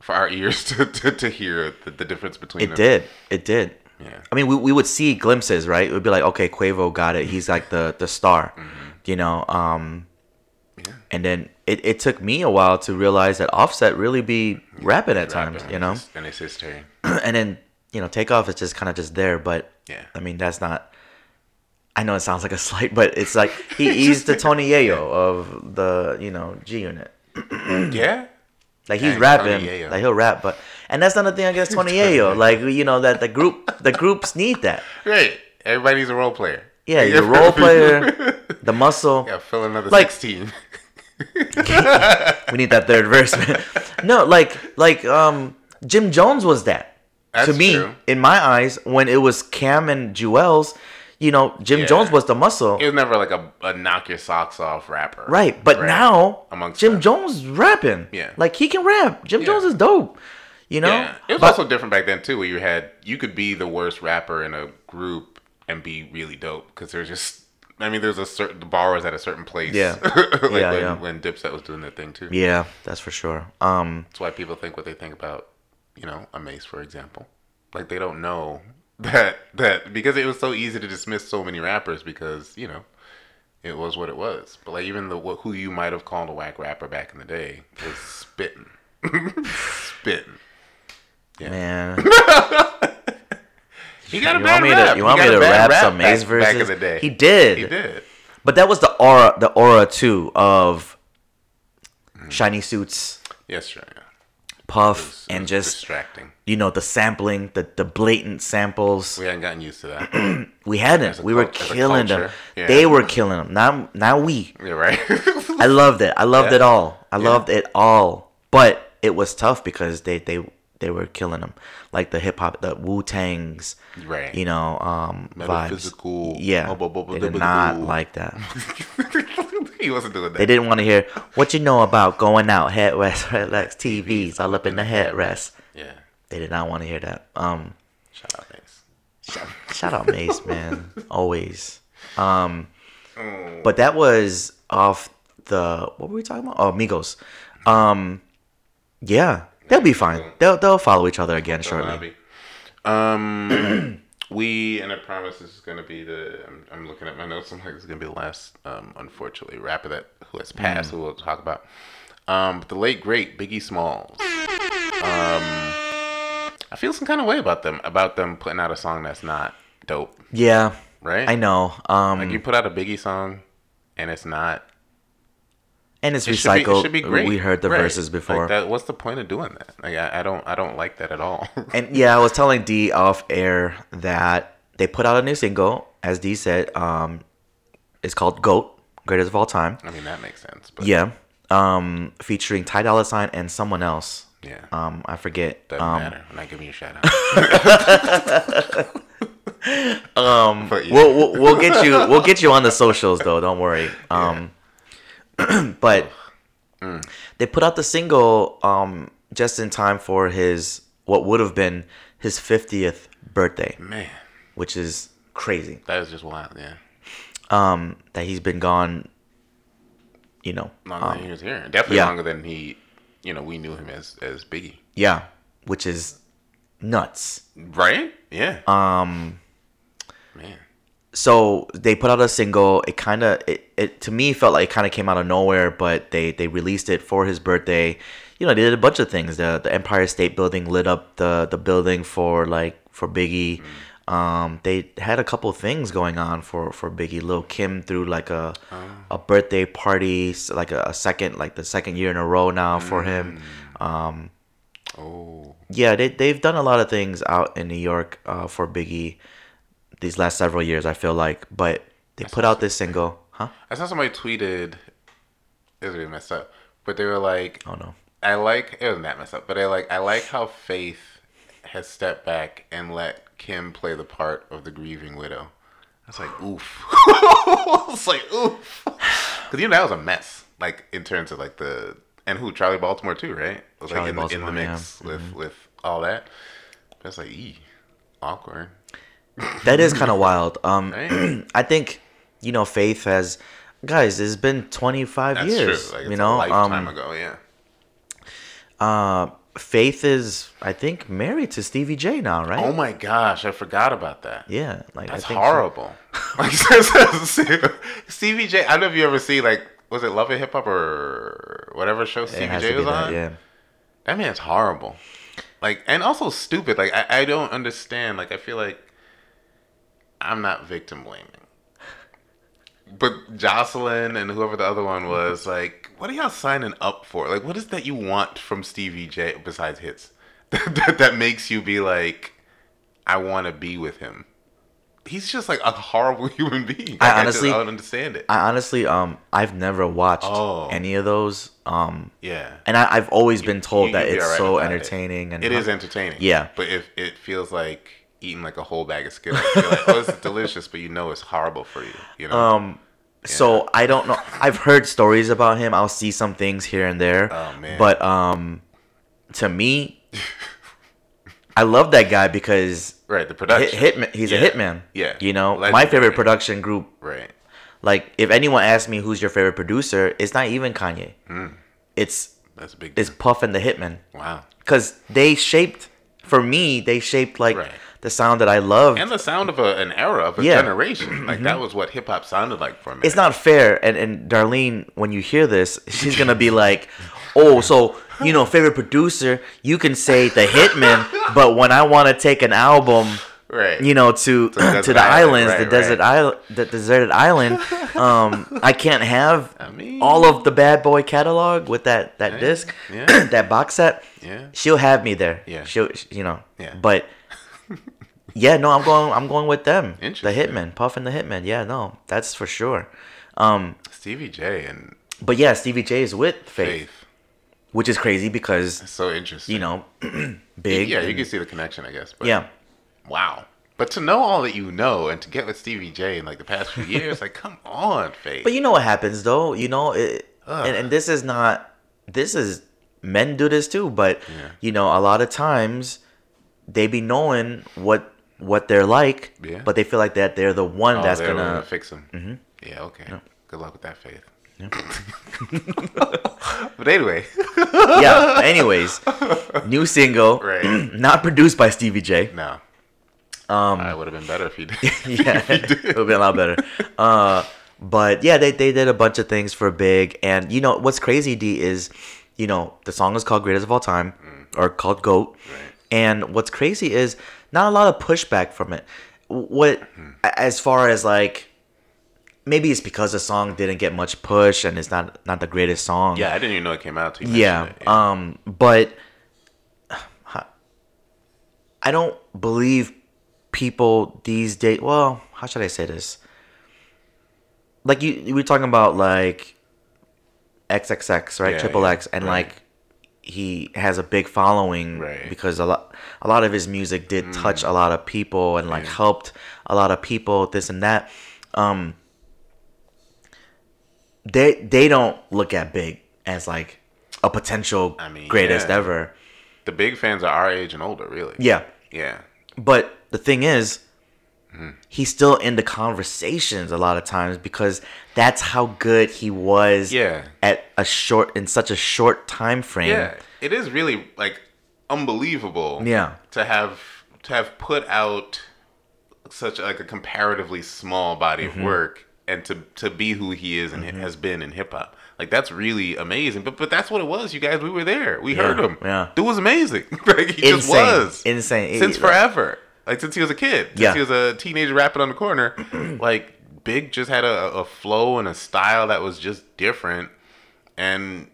for our ears to to, to hear the, the difference between It them. did. It did. Yeah. I mean, we, we would see glimpses, right? It would be like, okay, Quavo got it. He's like the the star, you know. Um, Yeah. and then it, it took me a while to realize that Offset really be rapping at times, you know. and it's- it's history. and then you know, Takeoff is just kind of just there, but Yeah. I mean, that's not. I know it sounds like a slight, but it's like he, he's the Tony Yayo of the you know G Unit. yeah. Like he's Dang, rapping, like he'll rap, but and that's not a thing against Yayo. Like you know that the group, the groups need that. Great. Everybody's a role player. Yeah, your role player, the muscle. Yeah, fill another Like- sixteen. We need that third verse, man. No, like like um Jim Jones was that. to me, true. in my eyes, when it was Cam and Juelz, you know, Jim Yeah. Jones was the muscle. He was never like a, a knock your socks off rapper. Right, but Right. now Amongst Jim them. Jones rapping. Yeah. like he can rap. Jim Yeah. Jones is dope. You know, Yeah, it was But- also different back then too, where you had you could be the worst rapper in a group and be really dope because there's just, I mean, there's a certain the bar was at a certain place. Yeah. like Yeah, when, yeah. when Dipset was doing their thing too. yeah, that's for sure. Um, That's why people think what they think about, you know, a Mase, for example. Like they don't know that that because it was so easy to dismiss so many rappers because you know it was what it was. But like even the wh- who you might have called a whack rapper back in the day was spitting, spitting. Yeah. man, He got a you bad want me rap. to you want me to rap some Mase back, verses? back in the day. He did. He did. But that was the aura, the aura too of shiny suits, Yes, sure. Yeah. puff, It and just distracting. you know the sampling, the the blatant samples. We hadn't gotten used to that. We hadn't. We were cult- a killing them. yeah. They were killing them. Now, now we. You're right. I loved it. I loved Yeah. it all. I loved it all. But it was tough because they they they were killing them, like the hip hop, the Wu Tangs, right. you know, um, vibes. Yeah, Oh, they did not like that. he wasn't doing that. They didn't want to hear what you know about going out headrest, headrest TVs all up in the headrest. Yeah. They did not want to hear that. Um, Shout out, Mase. shout out Mase, man, always. Um, Mm. but that was off the what were we talking about? Oh, Migos. Um, yeah, they'll be fine. They'll they'll follow each other again shortly. Um, we and I promise this is gonna be the. I'm, I'm looking at my notes. I'm like, this is gonna be the last. Um, unfortunately, rapper that who has passed, Mm. who we'll talk about. Um, but the late great Biggie Smalls. Um, I feel some kind of way about them about them putting out a song that's not dope, Yeah, right? I know. Um, Like you put out a Biggie song, and it's not. And it's It should be, recycled. it should be great. We heard the Right. verses before. Like that, what's the point of doing that? Like I, I don't, I don't like that at all. And yeah, I was telling D off air that they put out a new single, as D said. Um, it's called "Goat," greatest of all time. I mean that makes sense, but Yeah, um, featuring Ty Dolla Sign and someone else. yeah. Um, I forget. Doesn't um, matter. I'm not giving you a shout out. Um, But yeah. we'll, we'll we'll get you we'll get you on the socials though. Don't worry. Um, but Mm. they put out the single um just in time for his what would have been his fiftieth birthday, Man, which is crazy. that is just wild. Yeah. Um, that he's been gone you know, Longer um, than he was here. Definitely yeah. longer than he, you know, we knew him as as Biggie. yeah, which is nuts. Right? Yeah. Um, Man. So they put out a single. It kind of it, it to me felt like it kind of came out of nowhere, but they they released it for his birthday. You know, they did a bunch of things. The the Empire State Building lit up the the building for like for Biggie. Um, they had a couple things going on for for Biggie. Lil Kim threw like a a birthday party, like a, a second like the second year in a row now for him. Um, Oh. yeah, they they've done a lot of things out in New York uh, for Biggie these last several years. I feel like, but they put out this single, huh? I saw somebody tweeted. It was really messed up, but they were like, Oh no, I like it wasn't that messed up, but I like I like how Faith has stepped back and let Kim play the part of the grieving widow. I was like, oof. I was like, oof. Because you know that was a mess. Like in terms of like the and who Charli Baltimore too, right? Was Charli like in, the- in the mix yeah. Mm-hmm. with with all that. That's like, ee, awkward. That is kind of wild. Um, Right? I think you know Faith has guys. It's been twenty five That's years. true. Like you know, a lifetime um, ago. Yeah. uh, Faith is I think married to Stevie J now, right? Oh my gosh, I forgot about that. yeah, like That's I think horrible. like Stevie J. I don't know if you ever see like was it Love and Hip Hop or whatever show Stevie J was that, on. yeah. That man's horrible. Like and also stupid. Like I, I don't understand. Like I feel like I'm not victim blaming. But Joseline and whoever the other one was, like, what are y'all signing up for? Like, what is that you want from Stevie J besides hits? that, that makes you be like, I want to be with him. He's just like a horrible human being. Like, I honestly- I don't understand it. I honestly, um, I've never watched Oh. any of those. Um, yeah. and I, I've always been told You- that it's alright so without it. entertaining and It is entertaining. Yeah. But if it feels like eating like a whole bag of Skittles, you're like, oh, is delicious, but you know it's horrible for you. You know? Um, so I don't know. I've heard stories about him. I'll see some things here and there. Oh, man. But um, to me, I love that guy because right. The hit, production. hitman. He's Yeah. a hitman. Yeah. You know, my favorite production group. Right. Like, if anyone asks me who's your favorite producer, it's not even Kanye. Hmm. It's That's a big. it's. Puff and the Hitman wow. because they shaped. For me, they shaped like Right. The sound that I love. And the sound of a, an era of a Yeah. generation. Like that was what hip hop sounded like for me. it's not fair. And and Darlene, when you hear this, she's gonna be like, "Oh, so you know, favorite producer, you can say the Hitman, but when I want to take an album, right. you know, to the to the island, islands, the right, desert right. island, the deserted island, um, I can't have I mean- all of the Bad Boy catalog with that that Yeah, disc, yeah. that box set. Yeah. She'll have me there. Yeah. She'll, you know. Yeah. But yeah, no, I'm going. I'm going with them. The Hitman, Puff and the Hitman. Yeah, no, that's for sure. Um, Stevie J and but yeah, Stevie J is with Faith, Faith. which is crazy because It's so interesting. you know, big. Yeah, you can see the connection, I guess. But yeah, Wow. But to know all that you know and to get with Stevie J in like the past few years, like come on, Faith. but you know what happens though. You know, it, and and this is not. This is men do this too, but Yeah. you know, a lot of times they be knowing what what they're like, Yeah. but they feel like that they're the one Oh, that's were gonna. fix him. Yeah, okay. Good luck with that, Faith. Yeah. but anyway, yeah. Anyways, new single, Right. not produced by Stevie J. no. Um, I would have been better if you did. yeah, it would have been a lot better. Uh, but yeah, they, they did a bunch of things for Big, and you know what's crazy, D is, you know, the song is called "Greatest of All Time" or called "Goat," Mm. Right. and what's crazy is not a lot of pushback from it. What, Hmm. as far as like, maybe it's because the song didn't get much push and it's not not the greatest song. Yeah, I didn't even know it came out. Till you Yeah. it. Um. But I don't believe people these days. Well, how should I say this? Like you, we were talking about like XXX, right? Yeah, Triple yeah, X, and right. like he has a big following Right. because a lot, a lot of his music did touch a lot of people and like Mm. Yeah. helped a lot of people. This and that. Um. They they don't look at Big as like a potential I mean, greatest yeah. ever. the big fans are our age and older, really. Yeah. Yeah. But the thing is, he's still in the conversations a lot of times because that's how good he was Yeah. at a short in such a short time frame. Yeah, it is really like unbelievable. Yeah. to have to have put out such like a comparatively small body Mm-hmm. of work and to to be who he is and has been in hip hop. Like that's really amazing. But but that's what it was, you guys. We were there. We heard him. yeah. Dude was amazing. like he just Insane. was. Insane. Since It- forever. Like since he was a kid. Since Yeah. he was a teenager rapping on the corner. like Big just had a, a flow and a style that was just different. And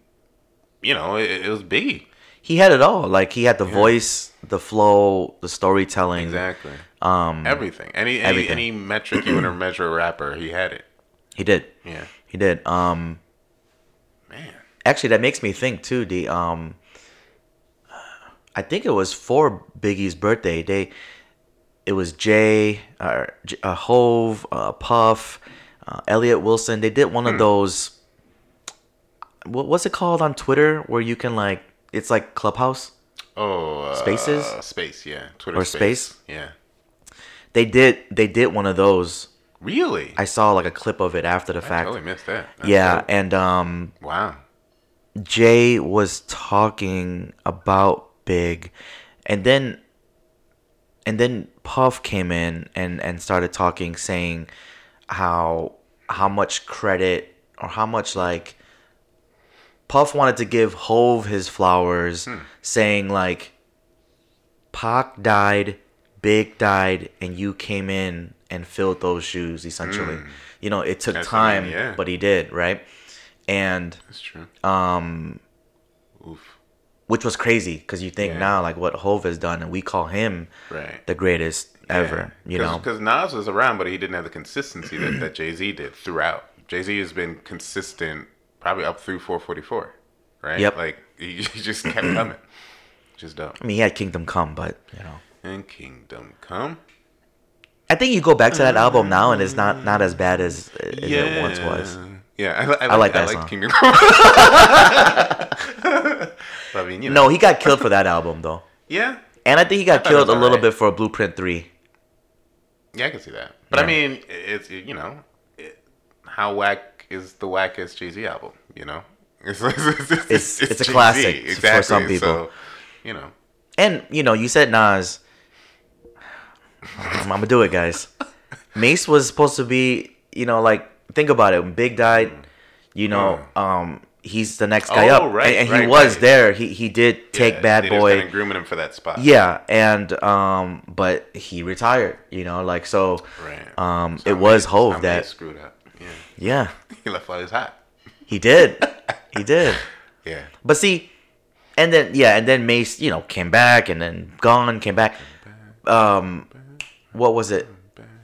you know, it, it was Biggie. He had it all. Like he had the voice, the flow, the storytelling. Exactly. Um, Everything. Any any, everything. any metric you want to measure a rapper, he had it. he did. Yeah. He did. Um, Man. actually, that makes me think too. The um, I think it was for Biggie's birthday. They, it was Jay, uh, uh Hove, uh, Puff, uh, Elliott Wilson. They did Hmm. one of those. What what's it called on Twitter where you can like it's like Clubhouse. Oh, uh, Spaces? Space, yeah. Twitter Or space? Yeah. They did they did one of those. Really? I saw like a clip of it after the I fact. totally missed that. That's yeah, dope. and um, Wow. Jay was talking about Big, and then and then Puff came in and and started talking, saying how how much credit or how much like Puff wanted to give Hove his flowers, saying like Pac died, Big died, and you came in and filled those shoes. Essentially, you know, it took That's what I time, mean, yeah. but he did right, and That's true. um Oof. which was crazy because you think Yeah. now like what Hove has done, and we call him Right. the greatest ever. You know, Because Nas was around, but he didn't have the consistency that, that Jay Z did throughout. Jay Z has been consistent probably up through 444, right? Yep. Like, he, just kept coming. Just dope. I mean, he had Kingdom Come, but you know, And Kingdom Come. I think you go back to that mm-hmm. album now, and it's not not as bad as, as it once was. Yeah, I, li- I, like like, that I like song. Kingdom Come. I mean, you know. No, he got killed for that album though, Yeah. and I think he got killed a little alright. bit for Blueprint Three. Yeah, I can see that. But I mean, it's you know, it, how whack is the wackest Jay Z album? You know, it's it's, It's- it's a Jay-Z, classic for some people. So, you know, And you know, you said Nas. I'm gonna do it, guys. Mase was supposed to be, you know, like think about it. When Big died, you know, um, he's the next guy Mm. Oh, up, right, and, and he was right. there. He he did take yeah, Bad they Boy. kinda grooming him for that spot. Yeah, and um, but he retired. You know, like so. right. Um, So it was Mase- Hove that. Screwed up. Yeah, Yeah, he left he was hot. he did. he did. Yeah, But see, and then yeah, and then Mase, you know, came back and then gone, came back. Um, what was it?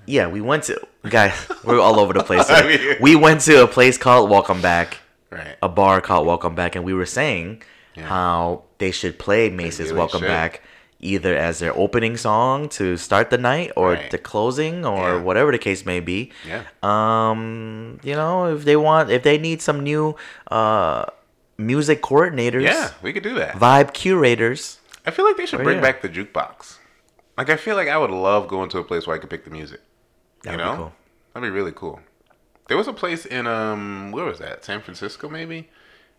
Yeah, we went to guys. We're all over the place. I mean- we went to a place called Welcome Back, right. a bar called Welcome Back, and we were saying Yeah. how they should play Mase's really Welcome should. Back either as their opening song to start the night or Right. the closing or Yeah. whatever the case may be Yeah. um you know if they want if they need some new uh music coordinators Yeah, we could do that. vibe curators I feel like they should Oh, bring yeah. back the jukebox. Like, I feel like I would love going to a place where I could pick the music. That'd you be know, cool. that'd be really cool. There was a place in um, where was that? San Francisco, maybe.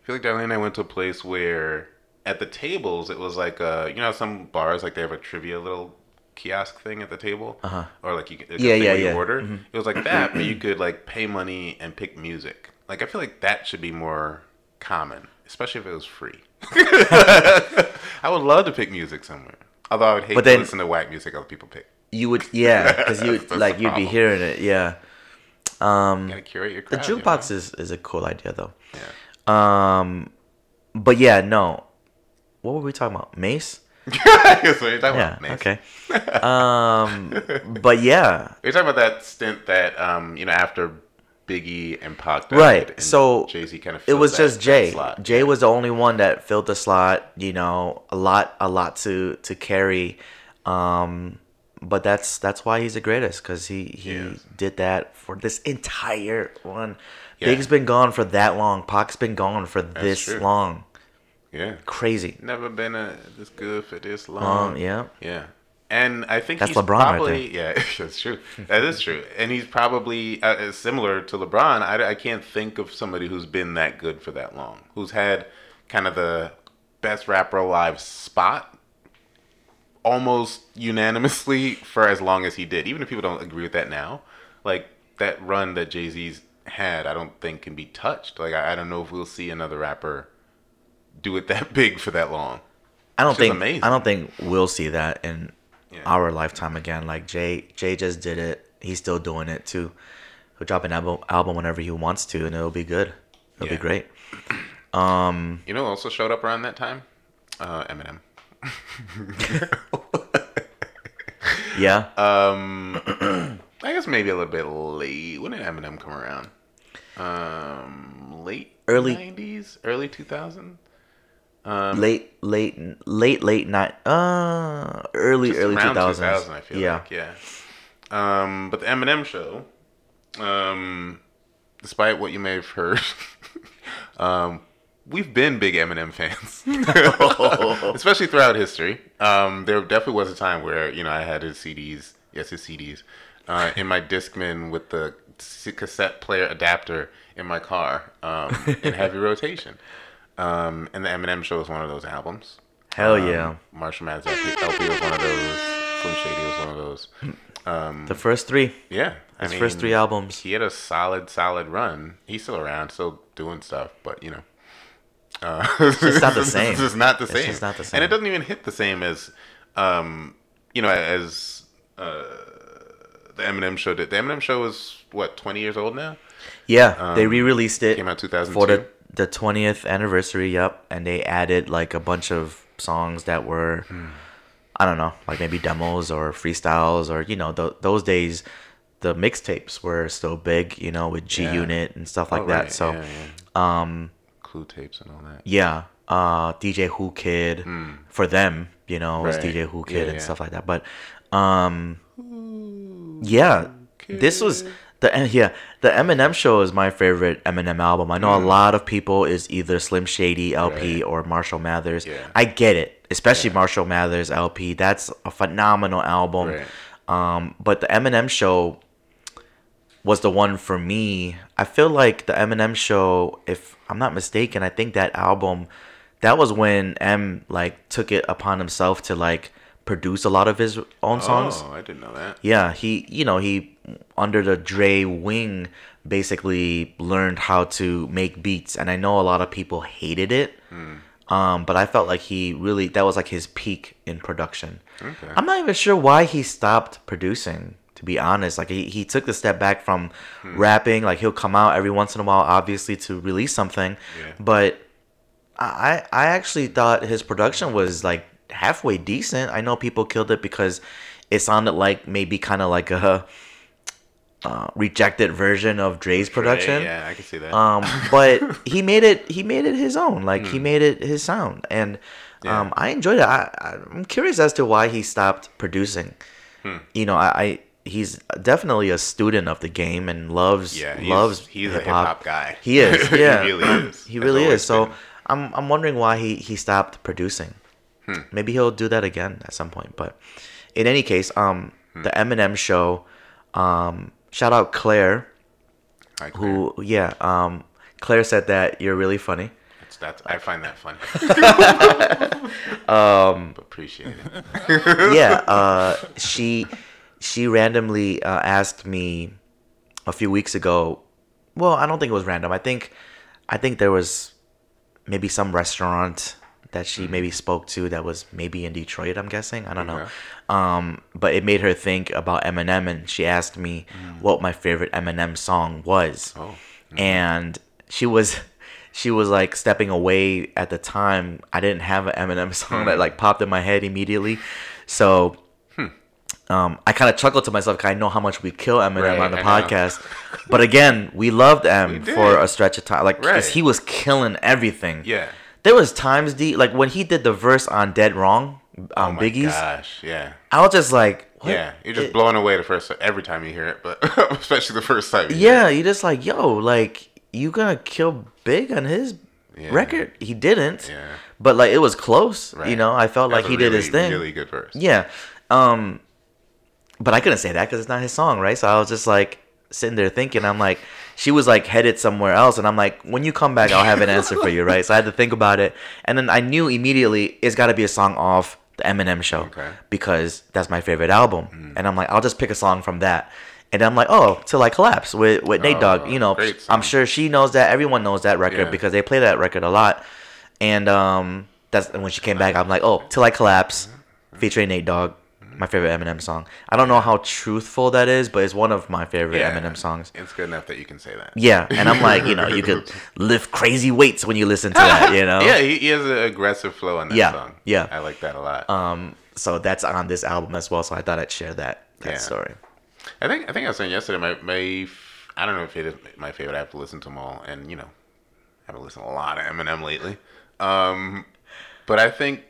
I feel like Darlene and I went to a place where at the tables it was like uh, you know, some bars like they have a trivia little kiosk thing at the table, uh-huh. or like you could, Yeah, yeah, yeah. order. It was like that, but you could like pay money and pick music. Like I feel like that should be more common, especially if it was free. I would love to pick music somewhere. Although I would hate But to then- listen to whack music other people pick. you would yeah because you That's like you'd be hearing it yeah um You gotta curate your the crowd. you know? jukebox is is a cool idea though Yeah. um but yeah no what were we talking about Mase That's what you're talking yeah about. Mase. okay um but yeah You're talking about that stint that, um, you know, after Biggie and Pac died, Right, and so Jay-Z kind of it was just Jay. Jay was the only one that filled the slot. You know, a lot, a lot to to carry. Um, but that's that's why he's the greatest because he he Yes. did that for this entire one. Yeah. Big's been gone for that long. Pac's been gone for this true. long. Yeah. Crazy. Never been a, this good for this long. Long, yeah. Yeah. And I think That's he's LeBron right probably yeah, that's true. That is true. And he's probably uh, uh, similar to LeBron. I, I can't think of somebody who's been that good for that long, who's had kind of the best rapper alive spot almost unanimously for as long as he did. Even if people don't agree with that now, like that run that Jay Z's had, I don't think can be touched. Like I, I don't know if we'll see another rapper do it that big for that long. I don't think amazing. I don't think we'll see that in Yeah. our lifetime again. Like Jay Jay just did it. He's still doing it too. He'll drop an album album whenever he wants to, and it'll be good. It'll Yeah. be great. You know, who also showed up around that time. Uh, Eminem. Yeah. Um, I guess maybe a little bit late. When did Eminem come around? Um, late Early- nineties, early two thousand. Um, late late late late night uh early early 2000s 2000, I feel yeah like, yeah. Um, but the Eminem show, um, despite what you may have heard, um, we've been big Eminem fans, especially throughout history. Um, there definitely was a time where you know I had his CDs, yes, his CDs, uh, in my Discman with the cassette player adapter in my car um, in heavy rotation. Um, and the Eminem show was one of those albums. hell Um, yeah Marshall Mathers LP, LP was one of those. Slim Shady was one of those. Um, the first three yeah, I his first three albums He had a solid, solid run. He's still around, still doing stuff, but you know, uh, it's just not the same. It's just not the It's same. just not the same. and it doesn't even hit the same as, um, you know, as uh, the Eminem show did. The Eminem show was what twenty years old now. yeah they re-released it um, came out 2002. for the the 20th anniversary yep and they added like a bunch of songs that were Hmm. i don't know like maybe demos or freestyles or you know th- those days the mixtapes were still big you know with g Yeah. unit and stuff like Oh, that right, so yeah, yeah. um clue tapes and all that. Yeah, uh, DJ Whoo Kid for them, you know, it was. DJ Whoo Kid and stuff like that. But um, yeah, this was the eh, yeah the Eminem show is my favorite Eminem album. I know a lot of people is either Slim Shady LP. Right. or Marshall Mathers. Yeah. I get it, especially Yeah. Marshall Mathers LP. That's a phenomenal album. Right. Um, but the Eminem show was the one for me. I feel like the Eminem show, if I'm not mistaken, I think that album that was when M like took it upon himself to like produce a lot of his own songs. Oh, I didn't know that. Yeah, he you know, he under the Dre wing basically learned how to make beats and I know a lot of people hated it. Um, but I felt like he really that was like his peak in production. Okay. I'm not even sure why he stopped producing. To be honest, like he, he took the step back from rapping. Like he'll come out every once in a while, obviously to release something. Yeah. But I I actually thought his production was like halfway decent. I know people killed it because it sounded like maybe kind of like a uh, rejected version of Dre's production. Yeah, I can see that. Um, but he made it. He made it his own. Like he made it his sound, and um, Yeah. I enjoyed it. I, I'm curious as to why he stopped producing. You know, I, I he's definitely a student of the game and loves yeah, he's, loves he's a hip hip-hop. guy. He is. Yeah, he really is. He really is. So been. I'm I'm wondering why he he stopped producing. Hmm. Maybe he'll do that again at some point. But in any case, um, Hmm. the Eminem show, um, shout out Claire, Hi, Claire. who yeah, um, Claire said that you're really funny. That's, that's, I find that funny. um, appreciate it. yeah, uh, she she randomly uh, asked me a few weeks ago. Well, I don't think it was random. I think I think there was maybe some restaurant that she maybe spoke to that was maybe in Detroit. I'm guessing. I don't know. Um, but it made her think about Eminem, and she asked me what my favorite Eminem song was. Oh, and she was she was like stepping away at the time i didn't have an eminem song Hmm. that like popped in my head immediately so um, I kind of chuckled to myself because I know how much we kill Eminem Right, on the I podcast. but again, we loved M We for a stretch of time. Like 'cause Right. he was killing everything. yeah. There was times D like when he did the verse on Dead Wrong, um, Oh Biggie's. gosh, yeah. I was just like, what? Yeah, you're just It- blown away the first every time you hear it, but especially the first time. You Yeah, hear you just like, yo, like you gonna kill Big on his Yeah. record? He didn't. Yeah. But like it was close. Right. You know, I felt That's like he did his thing. Really good verse. Yeah. Um, but I couldn't say that because it's not his song, right? So I was just like sitting there thinking, I'm like, she was like headed somewhere else, and I'm like, when you come back, I'll have an answer for you, right? So I had to think about it, and then I knew immediately it's got to be a song off the Eminem show Okay. because that's my favorite album, and I'm like, I'll just pick a song from that. And I'm like, oh, till I collapse with with Nate Oh, Dogg. You know, I'm sure she knows that. Everyone knows that record Yeah. because they play that record a lot. And um, that's and when she came back. I'm like, oh, till I collapse, featuring Nate Dogg, my favorite Eminem song. I don't know how truthful that is, but it's one of my favorite Yeah. Eminem songs. It's good enough that you can say that. Yeah, and I'm like, you know, you could lift crazy weights when you listen to that, you know. Yeah, he, he has an aggressive flow on that Yeah, song. yeah. I like that a lot. Um, so that's on this album as well. So I thought I'd share that that Yeah. story. I think I think I was saying yesterday. My my I don't know if it is my favorite. I have to listen to them all, and you know, I haven't listened to a lot of Eminem lately. Um, but I think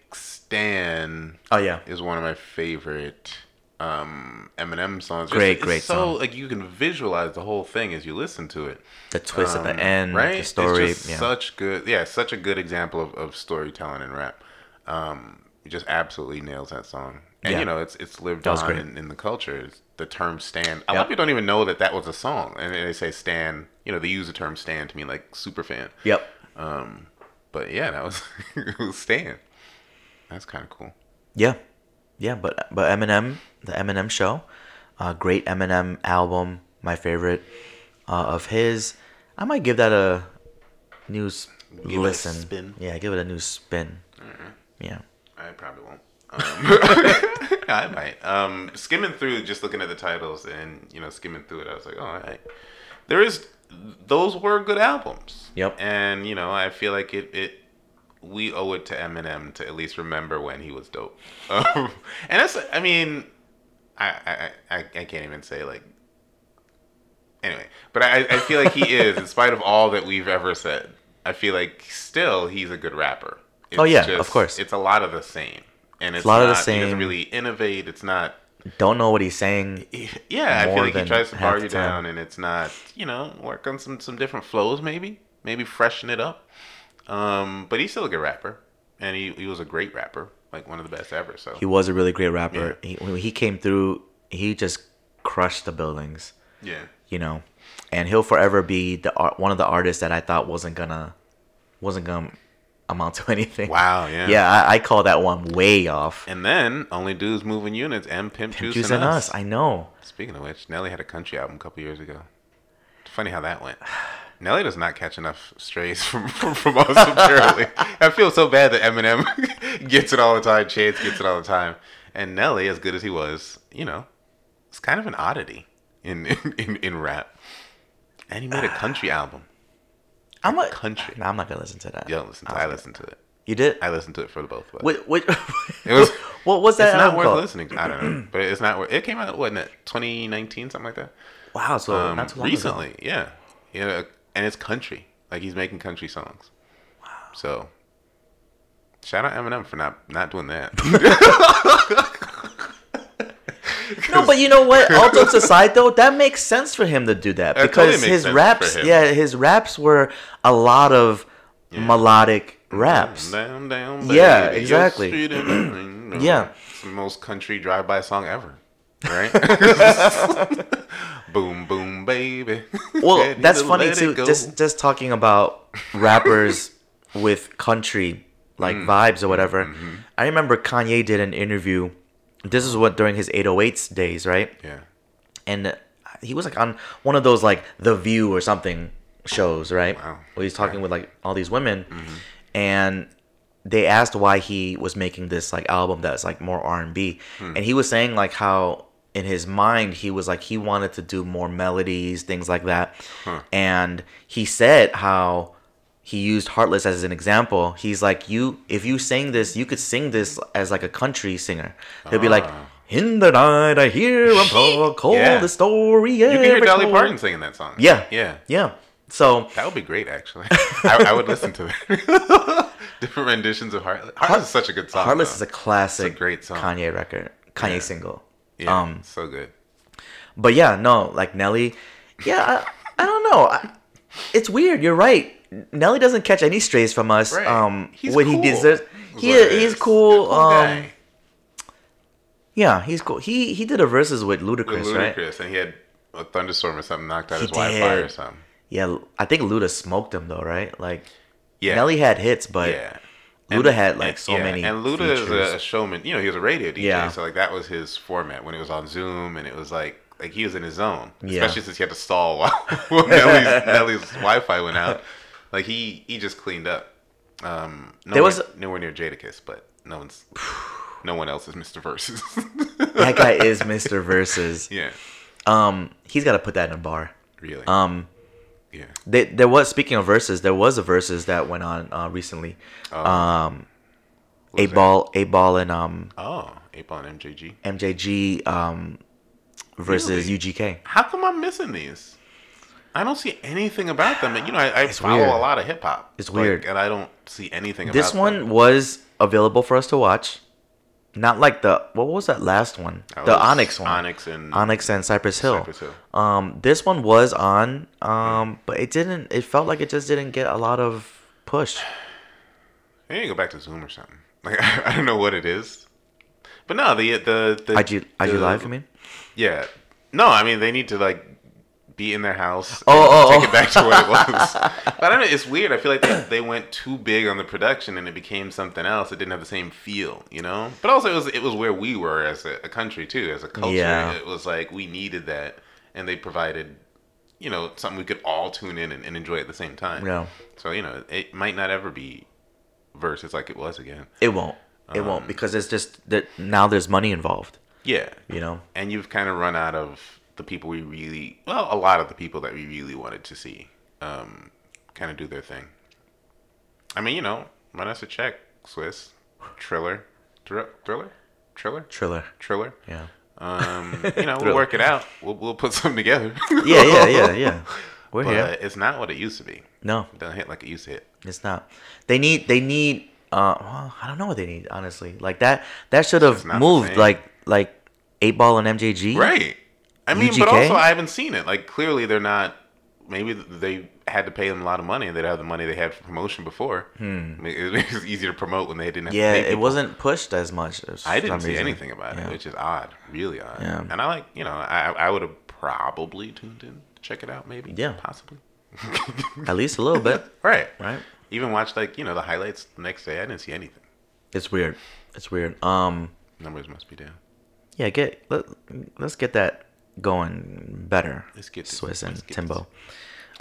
Stan Oh yeah, is one of my favorite um Eminem songs. Great, it's great so, song. Like you can visualize the whole thing as you listen to it. the twist at Um, the end, right? the story. It's yeah. such good. Yeah, such a good example of, of storytelling and rap. Um, just absolutely nails that song. And Yeah. you know, it's it's lived on in, in the culture. It's the term "stan." A lot of people don't even know that that was a song, and they say "stan." You know, they use the term "stan" to mean like super fan. Yep. Um, but yeah, that was was "stan." That's kind of cool. Yeah, yeah, but but Eminem, the Eminem show, uh, great Eminem album, my favorite uh, of his. I might give that a new Give listen. spin. Yeah, give it a new spin. Yeah, I probably won't. Um, I might. Um, skimming through, just looking at the titles, and you know, skimming through it, I was like, oh, I, there is. Those were good albums. Yep. And you know, I feel like it. It we owe it to Eminem to at least remember when he was dope. Um, and that's. I mean, I I, I I can't even say like. Anyway, but I I feel like he is, in spite of all that we've ever said. I feel like still he's a good rapper. It's Oh, yeah, of course. It's a lot of the same, and it's a lot of not, the He doesn't really innovate. It's not. don't know what he's saying. Yeah, I feel like he tries to bar you down, and it's not. You know, work on some some different flows, maybe, maybe freshen it up. Um, but he's still a good rapper, and he he was a great rapper, like one of the best ever. So He was a really great rapper. He, when he came through, he just crushed the buildings. yeah, you know, and he'll forever be the art, one of the artists that I thought wasn't gonna wasn't gonna amount to anything. wow, yeah, Yeah, I, I call that one way off. And then only dudes moving units and pimp, juice, Juice and us. us, I know. Speaking of which, Nelly had a country album a couple years ago. It's Funny how that went. Nelly does not catch enough strays from from, from us apparently. I feel so bad that Eminem gets it all the time, Chance gets it all the time, and Nelly, as good as he was, you know, it's kind of an oddity in in, in, in rap. And he made a country album. I'm a Country. Nah, I'm not gonna listen to that. You don't listen to. it. I listened to it. You did? I listened to it for the both of us. What? What? It was- what was that? it's not worth called? listening. to. I don't know, but it's not worth. It came out what in 2019, something like that. Wow, so um, not too long recently, ago. yeah, yeah, and it's country. Like he's making country songs. Wow. So, shout out Eminem for not not doing that. No, but you know what? All jokes aside, though, that makes sense for him to do that That because totally his raps, yeah, his raps were a lot of melodic mm-hmm. raps. Down, down, Yeah, exactly. Yeah. it's the most country drive-by song ever. Right? boom, boom, baby. Well, Ready that's to funny too. Just just talking about rappers with country like Mm. vibes or whatever. Mm-hmm. I remember Kanye did an interview. This is what during his 808s days, right? yeah. And he was like on one of those like The View or something shows, right? Wow. Where he's talking with like all these women, Mm-hmm. and they asked why he was making this like album that's like more R and B, Hmm. and he was saying like how in his mind he was like he wanted to do more melodies, things like that, and he said how he used Heartless as an example. He's like, you if you sing this, you could sing this as like a country singer. He'll be like. Ah. In the night, I hear a talk, told Yeah. the story. You can hear Dolly. Parton singing that song. Yeah, Yeah. yeah. So That would be great, actually. I, I would listen to that. Different renditions of Heartless. Heartless is such a good song. Heartless though. is a classic, a great song. Kanye record, Kanye Yeah. single. Yeah, Um, so good. but yeah, no, like Nelly. Yeah, I, I don't know. I, it's weird. You're right. Nelly doesn't catch any strays from us. Right. Um, He's when he deserves. is He what it he's is. cool. Um. Yeah, he's cool. He he did a verses with Ludacris, With right? Ludacris, and he had a thunderstorm or something knocked out He his Wi-Fi or something. Yeah, I think Luda smoked him though, right? Like Yeah, Nelly had hits, but yeah. Luda had like and- so yeah, many. And Luda is features. a, a showman. You know, he was a radio DJ, Yeah. so like that was his format when it was on Zoom, and it was like like he was in his zone. Yeah. Especially since he had to stall while, while Nelly's, Nelly's Wi-Fi went out. Like he he just cleaned up. Um, nowhere, There was- nowhere near Jadakiss, but no one's no one else is Mr. Versus. that guy is Mr. Versus. yeah, Um, he's got to put that in a bar. really. Um, yeah. they, there was speaking of verses, there was a verses that went on uh, recently. Oh. Um, ball, eight ball, and um? Oh, Ape on MJG. MJG um versus Really? UGK. How come I'm missing these? I don't see anything about them. You know, I, I follow weird. a lot of hip hop. It's like, weird. and I don't see anything. This one them. was available for us to watch. Not like the what was that last one? That the Onyx one. Onyx and Onyx and Cypress Hill. Cypress Hill. Um, this one was on, um, but it didn't. It felt like it just didn't get a lot of push. They need to go back to Zoom or something. Like I don't know what it is, but no, the the the IG IG the- Live, you mean? Yeah, no, I mean they need to like be in their house. Oh, oh, take oh. it back to what it was. but I don't know. It's weird. I feel like they, they went too big on the production and it became something else. It didn't have the same feel, you know. But also, it was it was where we were as a, a country too, as a culture. Yeah. It was like we needed that, and they provided. You know, something we could all tune in and, and enjoy at the same time. Yeah. So you know, it might not ever be versus like it was again. It won't. It Um, won't because it's just that now there's money involved. Yeah. You know. and you've kind of run out of the people we really well a lot of the people that we really wanted to see um, kind of do their thing i mean you know run us a check Swizz triller Thr- thriller triller Triller. triller Yeah. um, you know we'll work it out we'll, we'll put something together Yeah. Yeah. Yeah. Yeah. We're but here. it's not what it used to be No, it doesn't hit like it used to hit it's not. They need. They need. Uh, well, I don't know what they need. Honestly, like that. That should have moved. Like like eight ball and MJG. right i mean but also i haven't seen it like clearly they're not maybe they had to pay them a lot of money and they'd have the money they had for promotion before hmm. it was easy to promote when they didn't have Yeah, to pay it wasn't pushed as much. As I didn't see reason. anything about Yeah. it, which is odd, really odd. Yeah. And I like, you know, I I would have probably tuned in to check it out, maybe. Yeah. possibly. At least a little bit, right, right? Even watched like you know the highlights the next day. I didn't see anything. It's weird. It's weird. Um, Numbers must be down. yeah, get let, let's get that going better. Let's get this- Swizz and Timbo.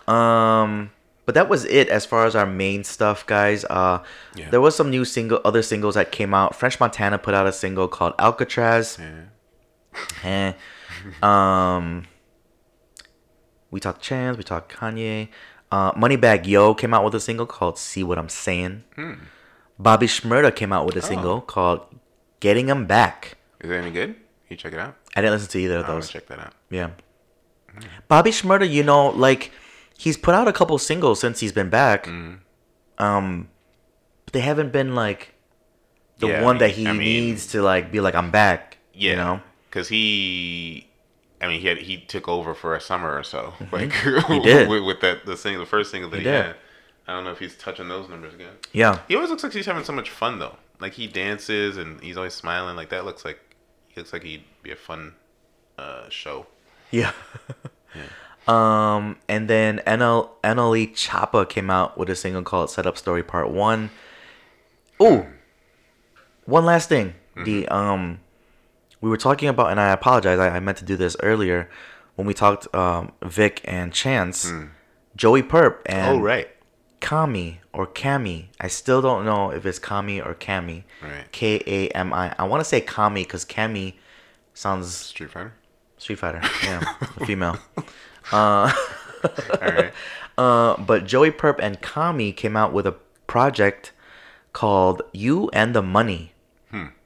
Um, but that was it as far as our main stuff, guys. Uh, Yeah. there was some new single, other singles that came out. French Montana put out a single called Alcatraz. Yeah. Eh. um, we talked Chance, we talked Kanye. Uh, Moneybagg Yo came out with a single called "See What I'm Saying." Hmm. Bobby Shmurda came out with a Oh. single called "Getting 'Em Back." Is it any good? You check it out. I didn't listen to either of those. check that out. Yeah. Bobby Shmurda, you know, like he's put out a couple singles since he's been back. Mm-hmm. Um, but they haven't been like the Yeah, I one that he I mean- needs to like be like I'm back. Yeah, You know. because he, I mean, he had he took over for a summer or so, like Mm-hmm. He did. with, with that the single, the first single that He he, did. had. I don't know if he's touching those numbers again. Yeah. He always looks like he's having so much fun though. Like he dances and he's always smiling. Like that looks like he looks like he'd be a fun uh, show. Yeah. um, and then NL NLE Choppa came out with a single called "Setup Story Part One." Ooh, one last thing. The Mm-hmm. um, we were talking about, and I apologize. I, I meant to do this earlier when we talked um Vic and Chance, Joey Purp and oh right, Kami or Kami. I still don't know if it's Kami or Kami. Right. K A M I. I want to say Kami because Kami sounds Street Fighter. Street Fighter. Yeah, female. All right. Uh, but Joey Purp and Kami came out with a project called "You and the Money."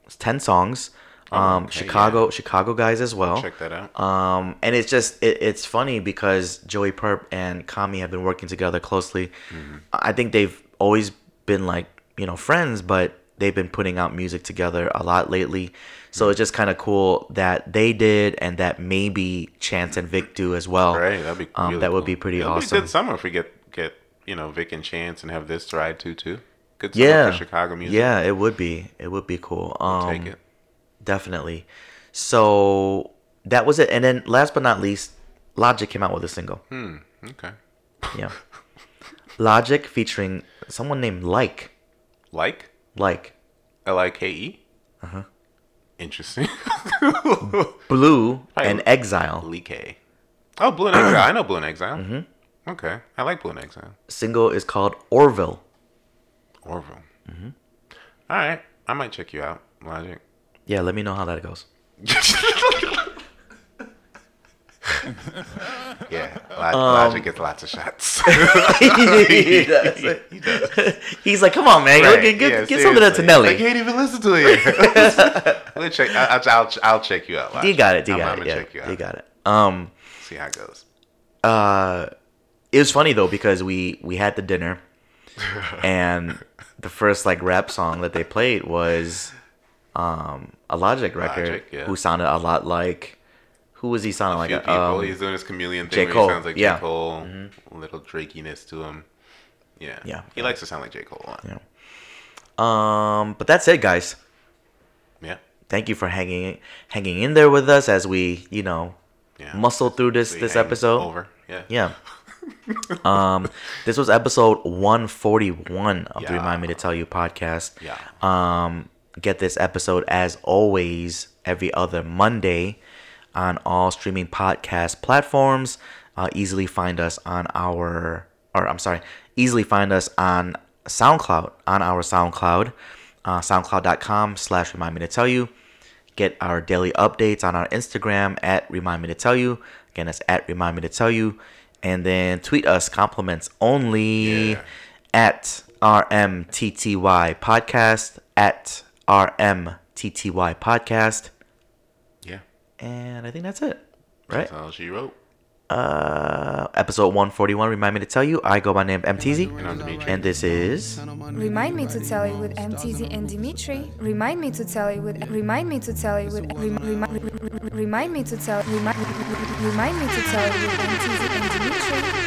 It's ten songs. Um. Oh, okay, Chicago, Chicago guys as well. Check that out. Um, and it's just it, it's funny because Joey Purp and Kami have been working together closely. Mm-hmm. I think they've always been like you know friends, but they've been putting out music together a lot lately. So it's just kind of cool that they did, and that maybe Chance and Vic do as well. Right, that'd be um, really that would cool. be pretty It'll awesome. Be good summer if we get get you know Vic and Chance and have this ride too too. Good summer yeah, for Chicago music. yeah, it would be. It would be cool. Um, take it. Definitely. So that was it. And then last but not least, Logic came out with a single. Hmm. Okay. Yeah. Logic featuring someone named Like. Like Like. L I K E. Uh Uh-huh. Interesting. Blu and Exile. Like. Oh, Blu and Exile. I know Blu and Exile. Mm-hmm. Okay, I like Blu and Exile. Single is called Orville. Orville. Mm-hmm. All right, I might check you out, Logic. Yeah, let me know how that goes. Yeah, Log- Um, Logic gets lots of shots. he does. he does. He's like, come on, man. Right, Get, get, yeah, get some of that to. Nelly. I can't even listen to it. We'll check. I'll, I'll, I'll check you out. you Logic. got it. You I'm, got I'm it. gonna Yeah, check you out. you got it. Um, See how it goes. uh, it was funny though because we we had the dinner, and the first like rap song that they played was, um, a Logic record Logic, yeah. who sounded a lot like. Who was he sounding like? Few people. Um, He's doing his chameleon J. thing. Cole, Where he sounds like yeah. Mm-hmm. J. Cole. A little drakiness to him. Yeah. Yeah. He likes to sound like J. Cole a lot. Yeah. um, but that's it, guys. Yeah. Thank you for hanging hanging in there with us as we, you know, Yeah. muscle through this We this episode. Over. Yeah. Yeah. um, this was episode 141 of the Remind Me to Tell You podcast. Yeah. Um, get this episode as always every other Monday on all streaming podcast platforms. Uh, easily find us on our, or I'm sorry, easily find us on SoundCloud, on our SoundCloud, uh, soundcloud.com slash remind me to tell you. Get our daily updates on our Instagram at remind me to tell you. Again, that's at remind me to tell you. And then tweet us compliments only Yeah. at RMTTY podcast, at RMTTY podcast. Yeah. And I think that's it. Right? That's all she wrote. Uh, episode 141. Remind me to tell you. I go by name M. Teezy. And I'm Dimitri. And this is. Remind me to tell you with M. Teezy and Dimitri. Remind me to tell you with. Remind me to tell you with. Remind me to tell. Remind, me. To tell Remind me to tell you with M. Teezy and Dimitri.